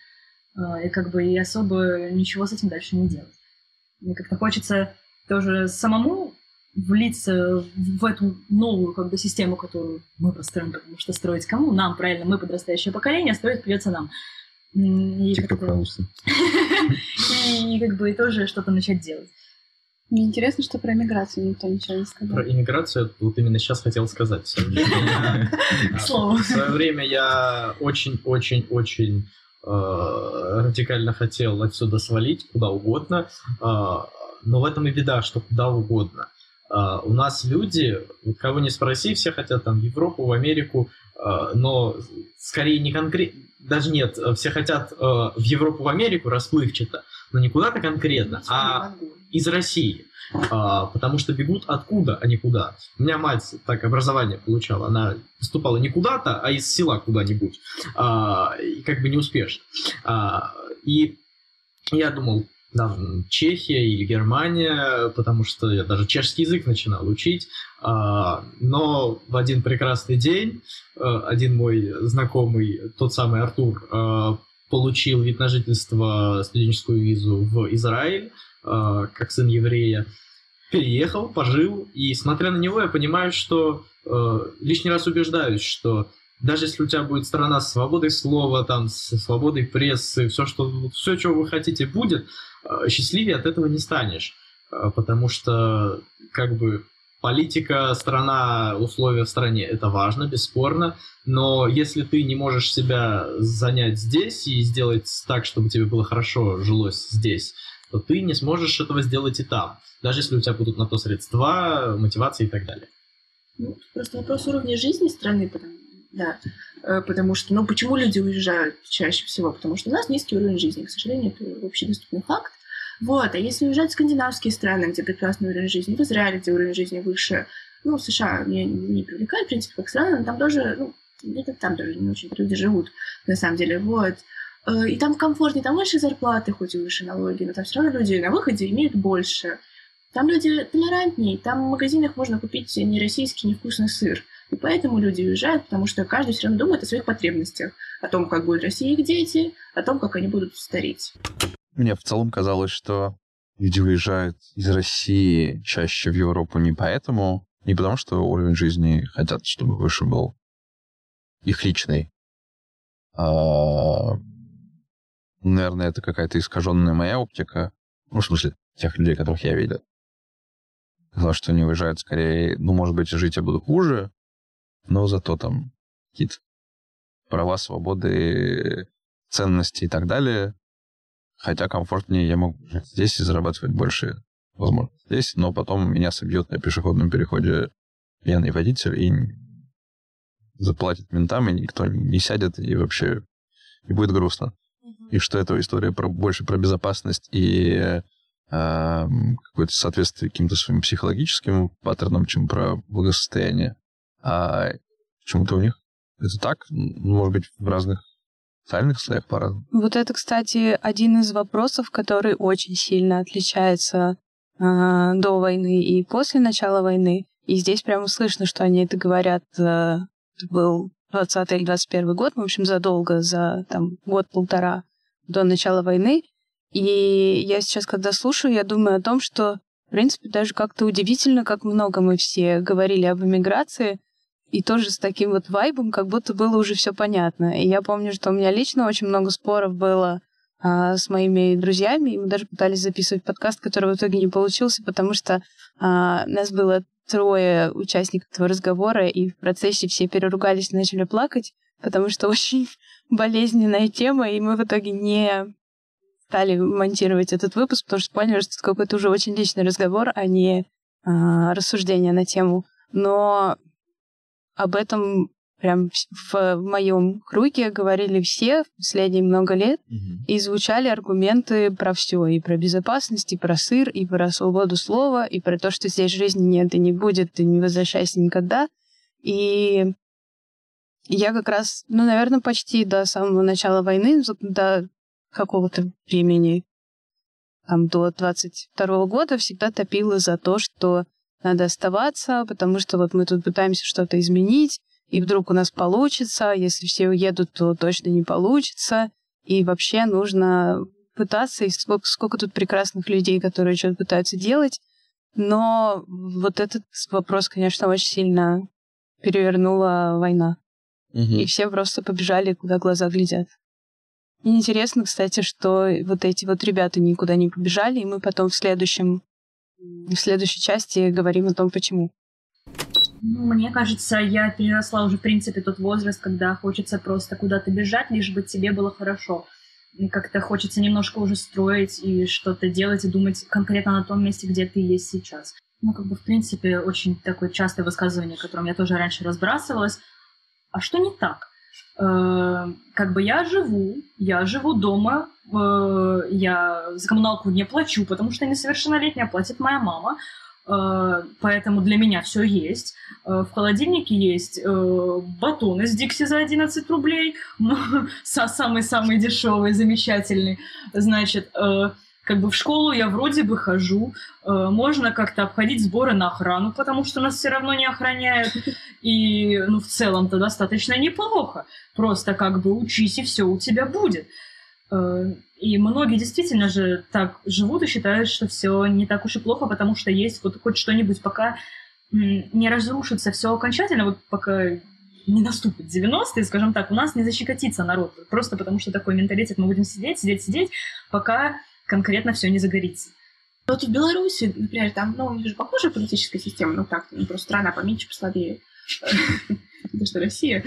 А, И как бы и особо ничего с этим дальше не делать. Мне как-то хочется тоже самому влиться в эту новую как бы систему, которую мы построим, потому что строить кому? Нам, правильно, мы подрастающее поколение, а строить придется нам. И Тикток как-то- Хауса. и как бы тоже что-то начать делать. Мне интересно, что про иммиграцию никто ничего не сказал. Про иммиграцию вот именно сейчас хотел сказать. В свое время. К слову. В свое время я очень-очень-очень э, радикально хотел отсюда свалить куда угодно, э, но в этом и беда, что куда угодно. Э, у нас люди, кого не спроси, все хотят там в Европу, в Америку, э, но скорее не конкретно, даже нет, все хотят э, в Европу, в Америку расплывчато, но не куда-то конкретно, а из России. А, потому что бегут откуда, а не куда. У меня мать так образование получала. Она поступала не куда-то, а из села куда-нибудь. А, и как бы неуспешно. А, и я думал, там, Чехия или Германия, потому что я даже чешский язык начинал учить. А, но в один прекрасный день а, один мой знакомый, тот самый Артур, а, получил вид на жительство, студенческую визу в Израиль, а, как сын еврея, переехал, пожил, и смотря на него, я понимаю, что э, лишний раз убеждаюсь, что даже если у тебя будет страна с свободой слова, там, с свободой прессы, все, что, все, чего вы хотите, будет, э, счастливее от этого не станешь. Э, потому что, как бы, политика, страна, условия в стране – это важно, бесспорно, но если ты не можешь себя занять здесь и сделать так, чтобы тебе было хорошо жилось здесь, то ты не сможешь этого сделать и там, даже если у тебя будут на то средства, мотивация и так далее. Ну, просто вопрос уровня жизни страны, потому, да, э, потому что, ну, почему люди уезжают чаще всего? Потому что у нас низкий уровень жизни, к сожалению, это общедоступный факт. Вот, а если уезжать в скандинавские страны, где прекрасный уровень жизни, в Израиле, где уровень жизни выше, ну, США меня не привлекает, в принципе, как страна, но там тоже, ну, где-то там тоже не очень люди живут, на самом деле, вот. Э, и там комфортнее, там больше зарплаты, хоть и выше налоги, но там все равно люди на выходе имеют больше. Там люди толерантнее, там в магазинах можно купить не российский невкусный сыр. И поэтому люди уезжают, потому что каждый все равно думает о своих потребностях, о том, как будет расти их дети, о том, как они будут стареть. Мне в целом казалось, что люди уезжают из России чаще в Европу не поэтому, не потому что уровень жизни хотят, чтобы выше был их личный, а Наверное, это какая-то искаженная моя оптика. Ну, в смысле, тех людей, которых я видел. Казалось, что они уезжают скорее, ну, может быть, жить я буду хуже, но зато там какие-то права, свободы, ценности и так далее. Хотя комфортнее я могу здесь и зарабатывать больше, возможно, здесь, но потом меня собьет на пешеходном переходе пьяный водитель и заплатит ментам, и никто не сядет, и вообще и будет грустно и что эта история про, больше про безопасность и э, какое-то соответствие каким-то своим психологическим паттернам, чем про благосостояние. А почему-то у них это так, может быть, в разных социальных слоях по-разному. Вот это, кстати, один из вопросов, который очень сильно отличается э, до войны и после начала войны. И здесь прямо слышно, что они это говорят. Э, был 20 или 21 год, в общем, задолго, за там год-полтора до начала войны. И я сейчас, когда слушаю, я думаю о том, что, в принципе, даже как-то удивительно, как много мы все говорили об эмиграции, и тоже с таким вот вайбом, как будто было уже все понятно. И я помню, что у меня лично очень много споров было а, с моими друзьями, и мы даже пытались записывать подкаст, который в итоге не получился, потому что а, нас было трое участников этого разговора, и в процессе все переругались и начали плакать, потому что (laughs) очень болезненная тема, и мы в итоге не стали монтировать этот выпуск, потому что поняли, что это какой-то уже очень личный разговор, а не а, рассуждение на тему. Но об этом прям в моем круге говорили все последние много лет, mm-hmm. и звучали аргументы про все, и про безопасность, и про сыр, и про свободу слова, и про то, что здесь жизни нет и не будет, и не возвращайся никогда. И я как раз, ну, наверное, почти до самого начала войны, до какого-то времени, там, до 22 года всегда топила за то, что надо оставаться, потому что вот мы тут пытаемся что-то изменить, и вдруг у нас получится, если все уедут, то точно не получится, и вообще нужно пытаться, и сколько, сколько тут прекрасных людей, которые что-то пытаются делать, но вот этот вопрос, конечно, очень сильно перевернула война. Угу. И все просто побежали, куда глаза глядят. И интересно, кстати, что вот эти вот ребята никуда не побежали, и мы потом в следующем В следующей части говорим о том, почему. Ну, мне кажется, я переросла уже, в принципе, тот возраст, когда хочется просто куда-то бежать, лишь бы тебе было хорошо. И как-то хочется немножко уже строить и что-то делать и думать конкретно на том месте, где ты есть сейчас. Ну, как бы, в принципе, очень такое частое высказывание, которым я тоже раньше разбрасывалась. А что не так? Э, как бы я живу, я живу дома, э, я за коммуналку не плачу, потому что несовершеннолетняя, платит моя мама. Э, поэтому для меня все есть. В холодильнике есть батон из Дикси за 11 рублей, (laughs) самый-самый дешевый, замечательный. Значит, как бы в школу я вроде бы хожу, можно как-то обходить сборы на охрану, потому что нас все равно не охраняют, и ну в целом-то достаточно неплохо. Просто как бы учись, и все у тебя будет. И многие действительно же так живут и считают, что все не так уж и плохо, потому что есть вот хоть что-нибудь, пока не разрушится все окончательно, вот пока не наступит 90-е, скажем так, у нас не защекотится народ. Просто потому что такой менталитет, мы будем сидеть, сидеть, сидеть, пока конкретно все не загорится. Вот в Беларуси, например, там, ну, у них же похожая политическая система, ну так, ну, просто страна поменьше, послабее. (laughs) Это что, Россия?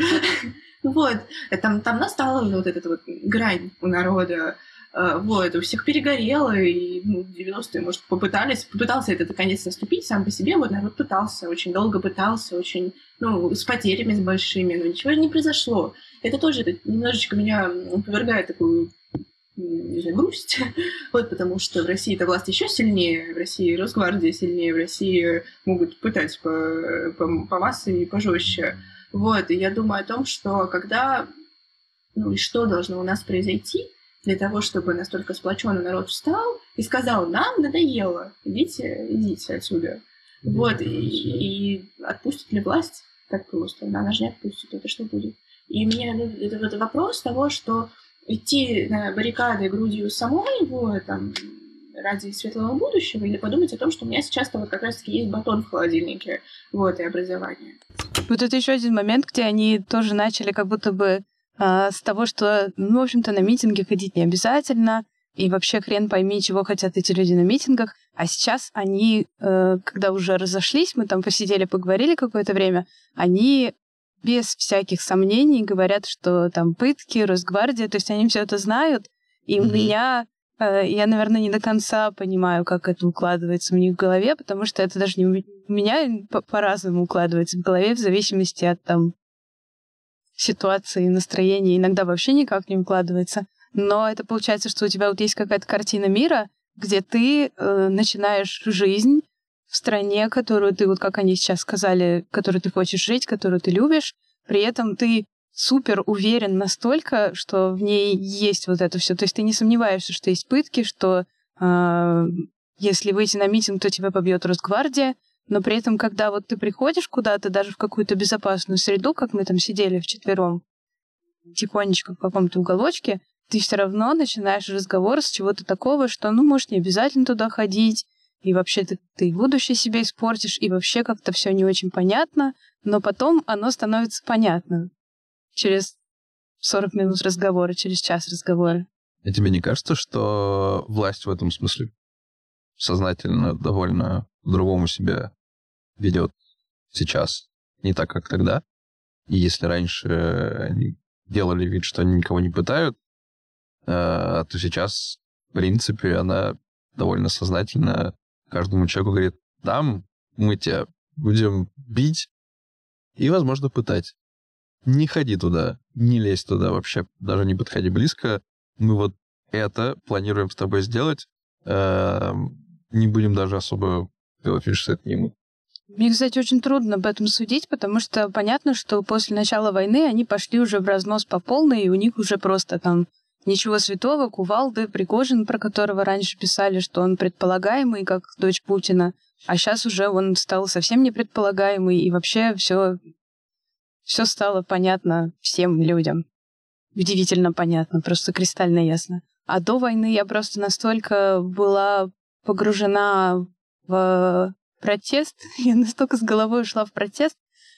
Вот, там, там настала вот эта вот грань у народа, а, вот, у всех перегорело, и ну, 90-е, может, попытались, попытался это наконец наступить сам по себе, вот народ пытался, очень долго пытался, очень, ну, с потерями с большими, но ничего не произошло. Это тоже это немножечко меня повергает такую не знаю, грусть, (laughs) вот, потому что в России эта власть еще сильнее, в России Росгвардия сильнее, в России могут пытать по, по, по массе и пожестче. Вот, и я думаю о том, что когда, ну и что должно у нас произойти, для того, чтобы настолько сплоченный народ встал и сказал, нам надоело, идите, идите отсюда. Вот, и, и отпустит ли власть так просто? Она же не отпустит, это что будет? И у меня ну, это вот вопрос того, что идти на баррикады грудью самой его там, ради светлого будущего или подумать о том, что у меня сейчас-то вот как раз-таки есть батон в холодильнике, вот, и образование. Вот это еще один момент, где они тоже начали как будто бы а, с того, что, ну, в общем-то, на митинги ходить не обязательно, и вообще хрен пойми, чего хотят эти люди на митингах. А сейчас они, э, когда уже разошлись, мы там посидели, поговорили какое-то время, они без всяких сомнений говорят, что там пытки, Росгвардия, то есть они все это знают, и mm-hmm. меня э, я, наверное, не до конца понимаю, как это укладывается у них в голове, потому что это даже не у меня по-разному укладывается в голове в зависимости от там ситуации настроения иногда вообще никак не укладывается. Но это получается, что у тебя вот есть какая-то картина мира, где ты э, начинаешь жизнь стране, которую ты, вот как они сейчас сказали, которую ты хочешь жить, которую ты любишь, при этом ты супер уверен настолько, что в ней есть вот это все. То есть ты не сомневаешься, что есть пытки, что э, если выйти на митинг, то тебя побьет Росгвардия, но при этом, когда вот ты приходишь куда-то, даже в какую-то безопасную среду, как мы там сидели вчетвером, тихонечко в каком-то уголочке, ты все равно начинаешь разговор с чего-то такого, что, ну, может, не обязательно туда ходить, и вообще ты, ты будущее себе испортишь, и вообще как-то все не очень понятно, но потом оно становится понятно через 40 минут разговора, через час разговора. А тебе не кажется, что власть в этом смысле сознательно довольно по-другому себя ведет сейчас не так, как тогда. И если раньше они делали вид, что они никого не пытают, э, то сейчас, в принципе, она довольно сознательно каждому человеку говорит, там мы тебя будем бить и, возможно, пытать. Не ходи туда, не лезь туда вообще, даже не подходи близко. Мы вот это планируем с тобой сделать. Э, не будем даже особо говорить, что это не мы. Мне, кстати, очень трудно об этом судить, потому что понятно, что после начала войны они пошли уже в разнос по полной, и у них уже просто там ничего святого, Кувалды, Пригожин, про которого раньше писали, что он предполагаемый, как дочь Путина, а сейчас уже он стал совсем непредполагаемый, и вообще все все стало понятно всем людям. Удивительно понятно, просто кристально ясно. А до войны я просто настолько была погружена в протест. (laughs) Я настолько с головой ушла в протест,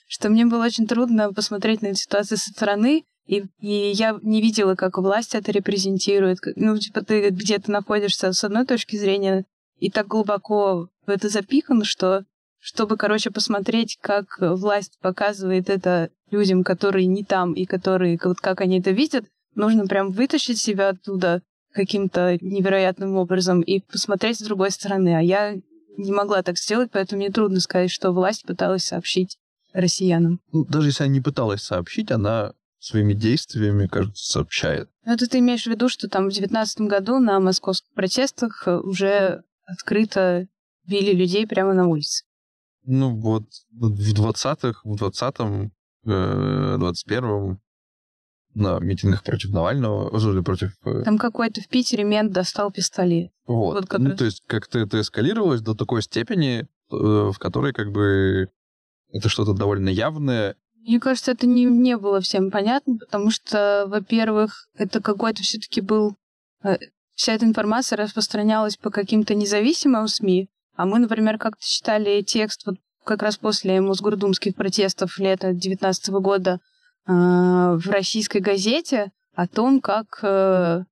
что мне было очень трудно посмотреть на эту ситуацию со стороны, и, и я не видела, как власть это репрезентирует. Ну, типа, ты где-то находишься с одной точки зрения, и так глубоко в это запихан, что чтобы, короче, посмотреть, как власть показывает это людям, которые не там и которые, вот как они это видят, нужно прям вытащить себя оттуда каким-то невероятным образом и посмотреть с другой стороны. А я не могла так сделать, поэтому мне трудно сказать, что власть пыталась сообщить россиянам. Ну, даже если она не пыталась сообщить, она своими действиями, кажется, сообщает. Ну, это ты имеешь в виду, что там в девятнадцатом году на московских протестах уже открыто били людей прямо на улице? Ну, вот в двадцатых, в двадцатом, э, двадцать первом на митингах против Навального, против... Э, там какой-то в Питере мент достал пистолет. Вот. вот как ну, раз... то есть как-то это эскалировалось до такой степени, э, в которой как бы это что-то довольно явное. Мне кажется, это не, не было всем понятно, потому что, во-первых, это какой-то все-таки был... Э, вся эта информация распространялась по каким-то независимым СМИ, а мы, например, как-то читали текст вот как раз после мосгордумских протестов лета 2019 года э, в российской газете о том, как, э,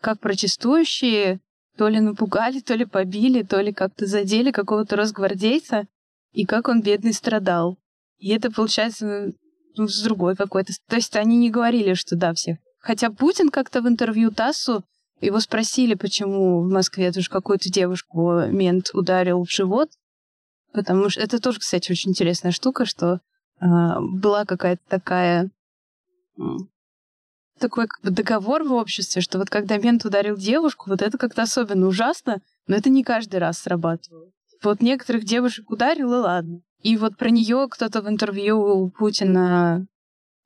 как протестующие то ли напугали, то ли побили, то ли как-то задели какого-то росгвардейца, и как он, бедный, страдал. И это, получается, ну, с другой какой-то... То есть они не говорили, что да, всех. Хотя Путин как-то в интервью ТАССу его спросили, почему в Москве тоже какую-то девушку мент ударил в живот. Потому что это тоже, кстати, очень интересная штука, что э, была какая-то такая такой как бы договор в обществе, что вот когда мент ударил девушку, вот это как-то особенно ужасно, но это не каждый раз срабатывало. Вот некоторых девушек ударил, и ладно. И вот про нее кто-то в интервью у Путина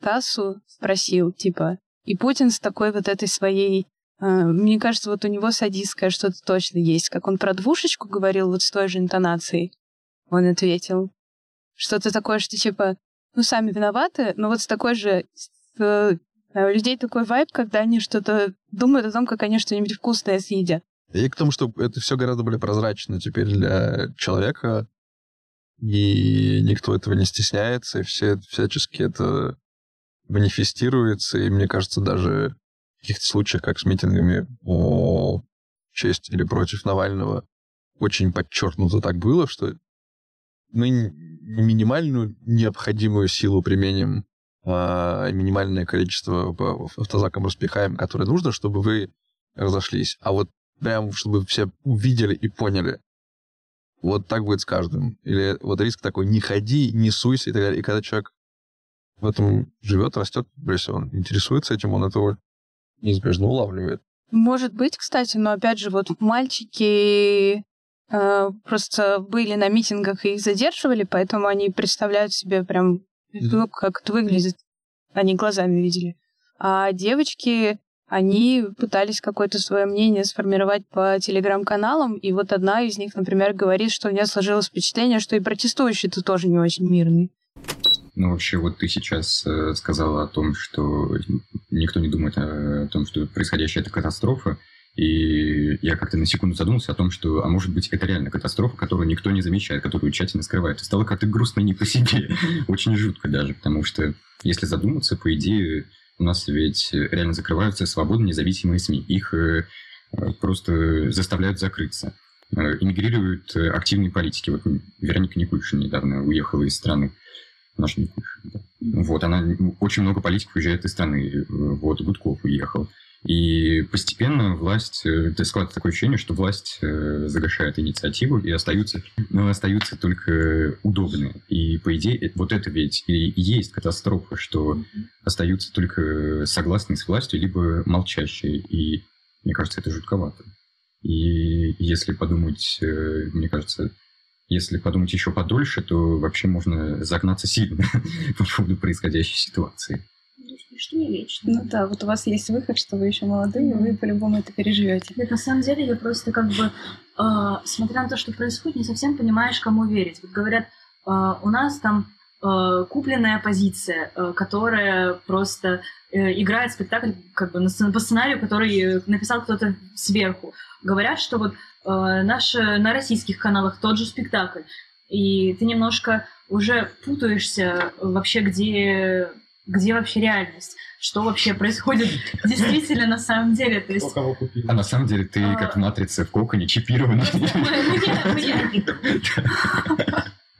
Тассу спросил, типа, и Путин с такой вот этой своей э, мне кажется, вот у него садистское что-то точно есть. Как он про двушечку говорил вот с той же интонацией, он ответил. Что-то такое, что типа, ну, сами виноваты, но вот с такой же... Э, у людей такой вайб, когда они что-то думают о том, как они что-нибудь вкусное съедят. И к тому, что это все гораздо более прозрачно теперь для человека, и никто этого не стесняется, и все всячески это манифестируется, и мне кажется, даже в каких-то случаях, как с митингами о честь или против Навального, очень подчеркнуто так было, что мы минимальную необходимую силу применим, а минимальное количество по автозакам распихаем, которое нужно, чтобы вы разошлись. А вот прям, чтобы все увидели и поняли. Вот так будет с каждым. Или вот риск такой, не ходи, не суйся и так далее. И когда человек в этом живет, растет, если он интересуется этим, он этого неизбежно улавливает. Может быть, кстати, но опять же, вот мальчики э, просто были на митингах и их задерживали, поэтому они представляют себе прям, как это выглядит. Они глазами видели. А девочки они пытались какое-то свое мнение сформировать по телеграм-каналам, и вот одна из них, например, говорит, что у нее сложилось впечатление, что и протестующие-то тоже не очень мирные. Ну, вообще, вот ты сейчас э, сказала о том, что никто не думает о том, что происходящее это катастрофа, и я как-то на секунду задумался о том, что, а может быть, это реально катастрофа, которую никто не замечает, которую тщательно скрывает. И стало как-то грустно не по себе, (laughs) очень жутко даже, потому что, если задуматься, по идее, у нас ведь реально закрываются свободно независимые СМИ. Их э, просто заставляют закрыться. Э, эмигрируют э, активные политики. Вот Вероника Никульшина недавно уехала из страны. Наша Никульшина. Вот, она... Очень много политиков уезжает из страны. Вот, Гудков уехал. И постепенно власть, э, складывается такое ощущение, что власть э, загашает инициативу, и остаются, ну, остаются только удобные. И, по идее, вот это ведь и есть катастрофа, что остаются только согласные с властью, либо молчащие. И мне кажется, это жутковато. И если подумать, э, мне кажется, если подумать еще подольше, то вообще можно загнаться сильно (laughs) по поводу происходящей ситуации что не вечно. Ну да, вот у вас есть выход, что вы еще молодые, и вы по-любому это переживете. Нет, на самом деле я просто как бы, э, смотря на то, что происходит, не совсем понимаешь, кому верить. Вот говорят, э, у нас там э, купленная позиция, э, которая просто э, играет спектакль как бы на, по сценарию, который написал кто-то сверху. Говорят, что вот э, наши, на российских каналах тот же спектакль. И ты немножко уже путаешься вообще, где где вообще реальность, что вообще происходит действительно на самом деле. То есть, кого купили. А на самом деле ты А. как в матрице в коконе чипированный. мне, мне-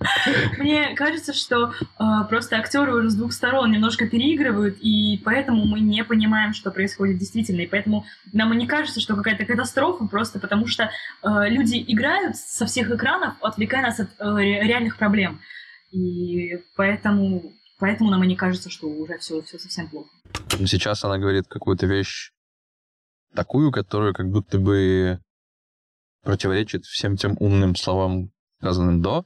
(laughs) мне кажется, что э, просто актеры уже с двух сторон немножко переигрывают, и поэтому мы не понимаем, что происходит действительно. И поэтому нам и не кажется, что какая-то катастрофа, просто потому что э, люди играют со всех экранов, отвлекая нас от э, ре- реальных проблем. И поэтому, поэтому нам и не кажется, что уже все, все совсем плохо. Сейчас она говорит какую-то вещь такую, которая как будто бы противоречит всем тем умным словам, сказанным до.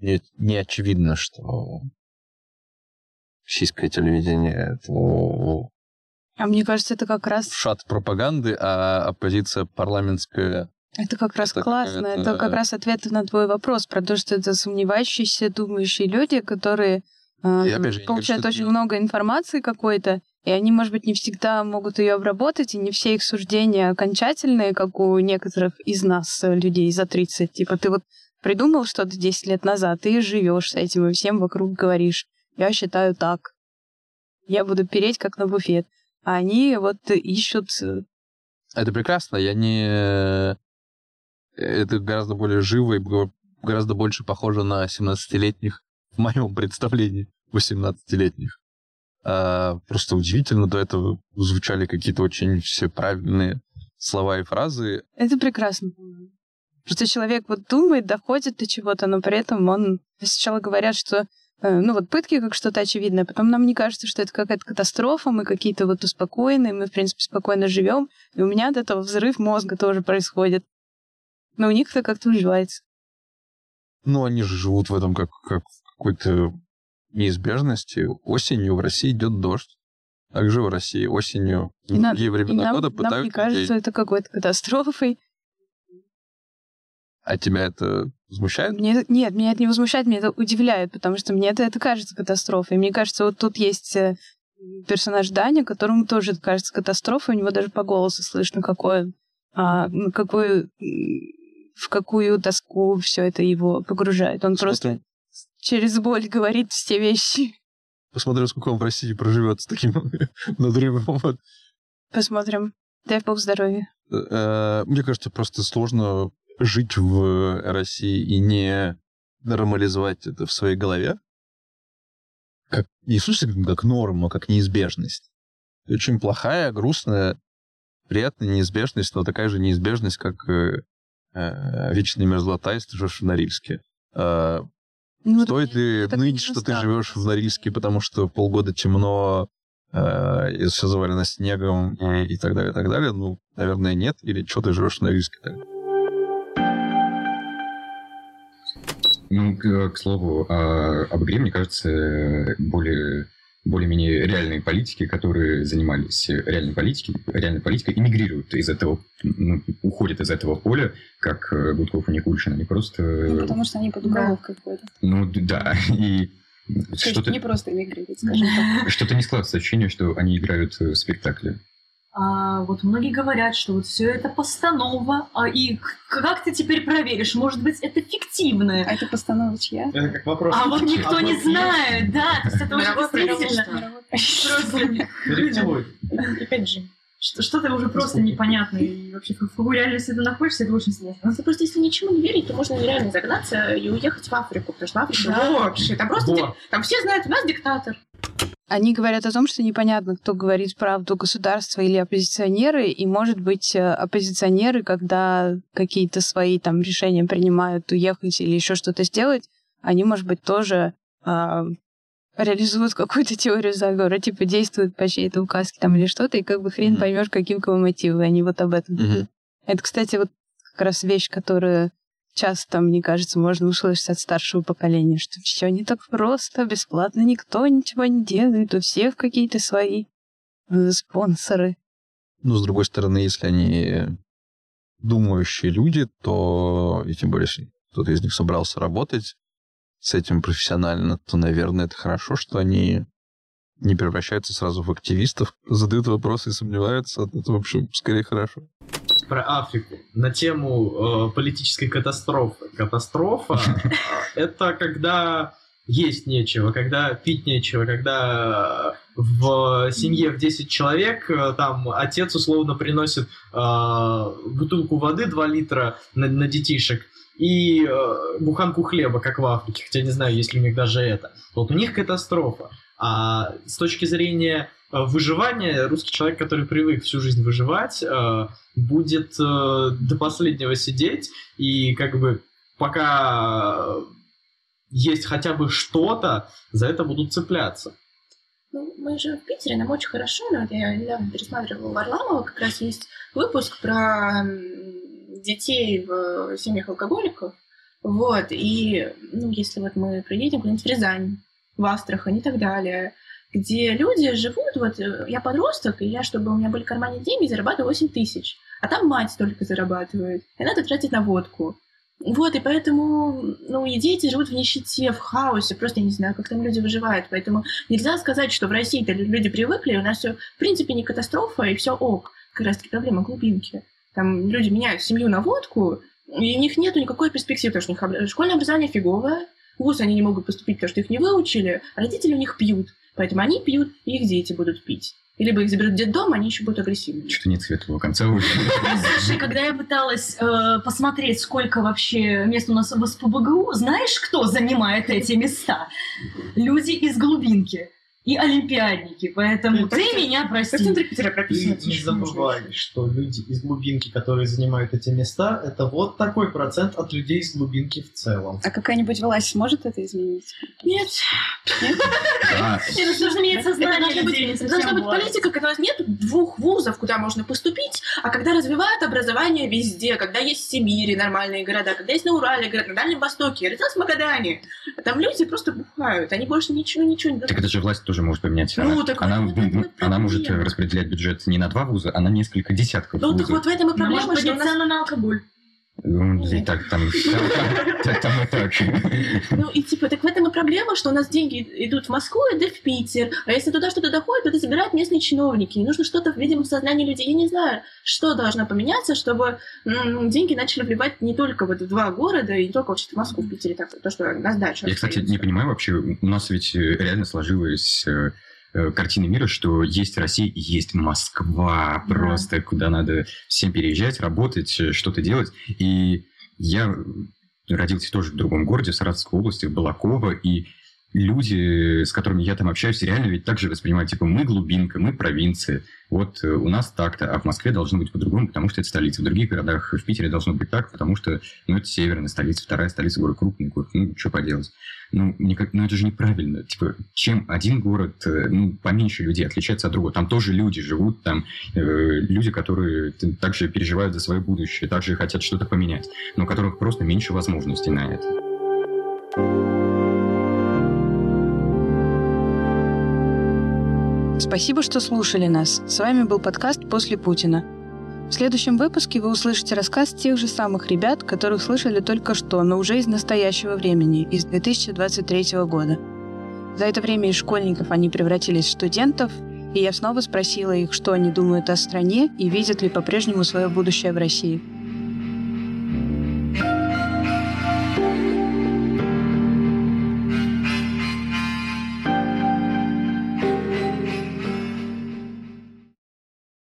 И не очевидно, что российское телевидение — это А мне кажется, это как раз шат пропаганды, а оппозиция парламентская Это как раз Это классно. какая-то- Это как раз ответ на твой вопрос про то, что это сомневающиеся, думающие люди, которые И опять же, получают говорю, очень много информации какой-то, и они, может быть, не всегда могут ее обработать, и не все их суждения окончательные, как у некоторых из нас, э, людей за 30. Типа ты вот придумал что-то 10 лет назад, ты живешь с этим, и всем вокруг говоришь, я считаю так. Я буду переть, как на буфет. А они вот ищут э, Это прекрасно, я не... Это гораздо более живо и го- гораздо больше похоже на 17-летних в моем представлении 18-летних. А, просто удивительно, до этого звучали какие-то очень все правильные слова и фразы. Это прекрасно. Что человек вот думает, доходит до чего-то, но при этом он сначала говорят, что э, ну вот пытки как что-то очевидное, потом нам не кажется, что это какая-то катастрофа, мы какие-то вот успокоенные, мы, в принципе, спокойно живем, и у меня от этого взрыв мозга тоже происходит. Но у них это как-то уживается. Ну, они же живут в этом как, как в какой-то неизбежности. Осенью в России идет дождь. Также в России осенью И в нам- другие И времена нам, года нам пытают не кажется людей. это какой-то катастрофой. А тебя это возмущает? Мне, нет, меня это не возмущает, меня это удивляет, потому что мне это, это кажется катастрофой. Мне кажется, вот тут есть э, персонаж Даня, которому тоже это кажется катастрофой, у него даже по голосу слышно, какой он, а, какую, в какую тоску все это его погружает. Он просто через боль говорит все вещи. Посмотрим, сколько он в России проживет с таким (laughs) надрывом. Посмотрим. Дай бог здоровья. Э, Мне кажется, просто сложно жить в России и не нормализовать это в своей голове. Как, не смысле как норму, а как неизбежность. Очень плохая, грустная, приятная неизбежность, но такая же неизбежность, как э, э, вечная мерзлота, если живешь в Норильске. Э, Ну, Стоит так- ли так ныть, что ты живешь в Норильске, потому что полгода темно, э, и все завалено снегом и, и так далее, и так далее? Ну, наверное, нет. Или что ты живешь в Норильске тогда? Ну, к, к слову, а, об игре, мне кажется, более более-менее реальные политики, которые занимались реальной политикой, реальной политикой, эмигрируют из этого, ну, уходят из этого поля, как э, Гудков и Никульшин. Они просто... Ну, потому что они под уголовкой ходят. Ну, да, (laughs) и То есть что-то, не просто эмигрировать, скажем так. (laughs) что-то не складывается ощущение, что они играют э, в спектакле. А вот многие говорят, что вот все это постанова, а и как ты теперь проверишь? Может быть, это А фиктивное? это постанова чья? Это как вопрос. А вот никто не знает, да, то есть это очень действительно просто. Опять же. что- что-то уже просто непонятно. И вообще, в какой реальности ты находишься, это очень сложно. Ну, просто если ничему не верить, то можно нереально загнаться и уехать в Африку, потому что в Африке Да. вообще, там просто, там все знают, у нас диктатор. Они говорят о том, что непонятно, кто говорит правду, государство или оппозиционеры, и, может быть, э, оппозиционеры, когда какие-то свои там решения принимают, уехать или еще что-то сделать, они, может быть, тоже а, реализуют какую-то теорию заговора, типа действуют по чьей-то указке там или что-то, и как бы хрен Мгм. поймешь, каким кого мотивы, они вот об этом. Мгм. Это, кстати, вот как раз вещь, которую часто, мне кажется, можно услышать от старшего поколения, что все не так просто, бесплатно никто ничего не делает, у всех какие-то свои э, спонсоры. Ну, с другой стороны, если они думающие люди, то, и тем более, если кто-то из них собрался работать с этим профессионально, то, наверное, это хорошо, что они не превращаются сразу в активистов, задают вопросы и сомневаются. Это, в общем, скорее хорошо. Про Африку. На тему э, политической катастрофы. Катастрофа это когда есть нечего, когда пить нечего, когда в семье в 10 человек э, там отец условно приносит э, бутылку воды 2 литра на, на детишек и э, буханку хлеба, как в Африке, хотя не знаю, есть ли у них даже это. Вот у них катастрофа. А с точки зрения э, выживания, русский человек, который привык всю жизнь выживать, э, будет э, до последнего сидеть и как бы пока есть хотя бы что-то, за это будут цепляться. Ну, мы же в Питере, нам очень хорошо, но вот я недавно пересматривала Варламова, как раз есть выпуск про детей в семьях алкоголиков. Вот, и, ну, если вот мы приедем куда-нибудь в Рязань, в Астрахань и так далее, где люди живут, вот э, я подросток, и я, чтобы у меня были в деньги, зарабатываю 8 тысяч, а там мать только зарабатывает, и надо тратить на водку. Вот, и поэтому, ну, и дети живут в нищете, в хаосе, просто я не знаю, как там люди выживают. Поэтому нельзя сказать, что в России-то люди привыкли, у нас все, в принципе, не катастрофа, и все ок. Как раз таки проблема глубинки. Там люди меняют семью на водку, и у них нету никакой перспективы, потому что у них школьное образование фиговое, ВУЗ они не могут поступить, потому что их не выучили, а родители у них пьют. Поэтому они пьют, и их дети будут пить. И либо их заберут в детдом, они еще будут агрессивны. Что-то нет светлого конца уже. Слушай, когда я пыталась э, посмотреть, сколько вообще мест у нас в СПБГУ, знаешь, кто занимает эти места? Люди из глубинки и олимпиадники, поэтому ты меня прости. И не забывай, что люди из глубинки, которые занимают эти места, это вот такой процент от людей из глубинки в целом. А какая-нибудь власть может это изменить? Нет. Нет, это должно менять Это сознание должна быть, политика, когда у нас нет двух вузов, куда можно поступить, а когда развивают образование везде, когда есть в Сибири нормальные города, когда есть на Урале, на Дальнем Востоке, я родилась в Магадане. Там люди просто бухают, они больше ничего, ничего не Так это же власть тоже может поменять. Ну, Она, так она, вот вот она может распределять бюджет не на два вуза, а на несколько десятков Ну, так вузов. вот в этом и Но проблема, может что у нас... на алкоголь. Ну, и так, там, там, там, и так. Ну, и типа, так в этом и проблема, что у нас деньги идут в Москву, да в Питер, а если туда что-то доходит, то это забирают местные чиновники. И нужно что-то, видимо, в сознании людей. Я не знаю, что должно поменяться, чтобы деньги начали вливать не только вот в два города, и не только вот в Москву, в Питере, так, то, что на сдачу Я, кстати, не понимаю вообще, у нас ведь э, реально сложилась э, картина мира, что есть Россия и есть Москва, Да. просто куда надо всем переезжать, работать, э, что-то делать. И я родился тоже в другом городе, в Саратовской области, в Балаково, и люди, с которыми я там общаюсь, реально ведь так же воспринимают, типа, мы глубинка, мы провинция. Вот э, у нас так-то, а в Москве должно быть по-другому, потому что это столица. В других городах, в Питере должно быть так, потому что, ну, это северная столица, вторая столица, город крупный город, ну, что поделать. Ну, никак, ну, это же неправильно. Типа, чем один город, э, ну, поменьше людей отличается от другого. Там тоже люди живут, там э, люди, которые также переживают за свое будущее, также хотят что-то поменять, но у которых просто меньше возможностей на это. Спасибо, что слушали нас. С вами был подкаст «После Путина». В следующем выпуске вы услышите рассказ тех же самых ребят, которых слышали только что, но уже из настоящего времени, из 2023 года. За это время из школьников они превратились в студентов, и я снова спросила их, что они думают о стране и видят ли по-прежнему свое будущее в России.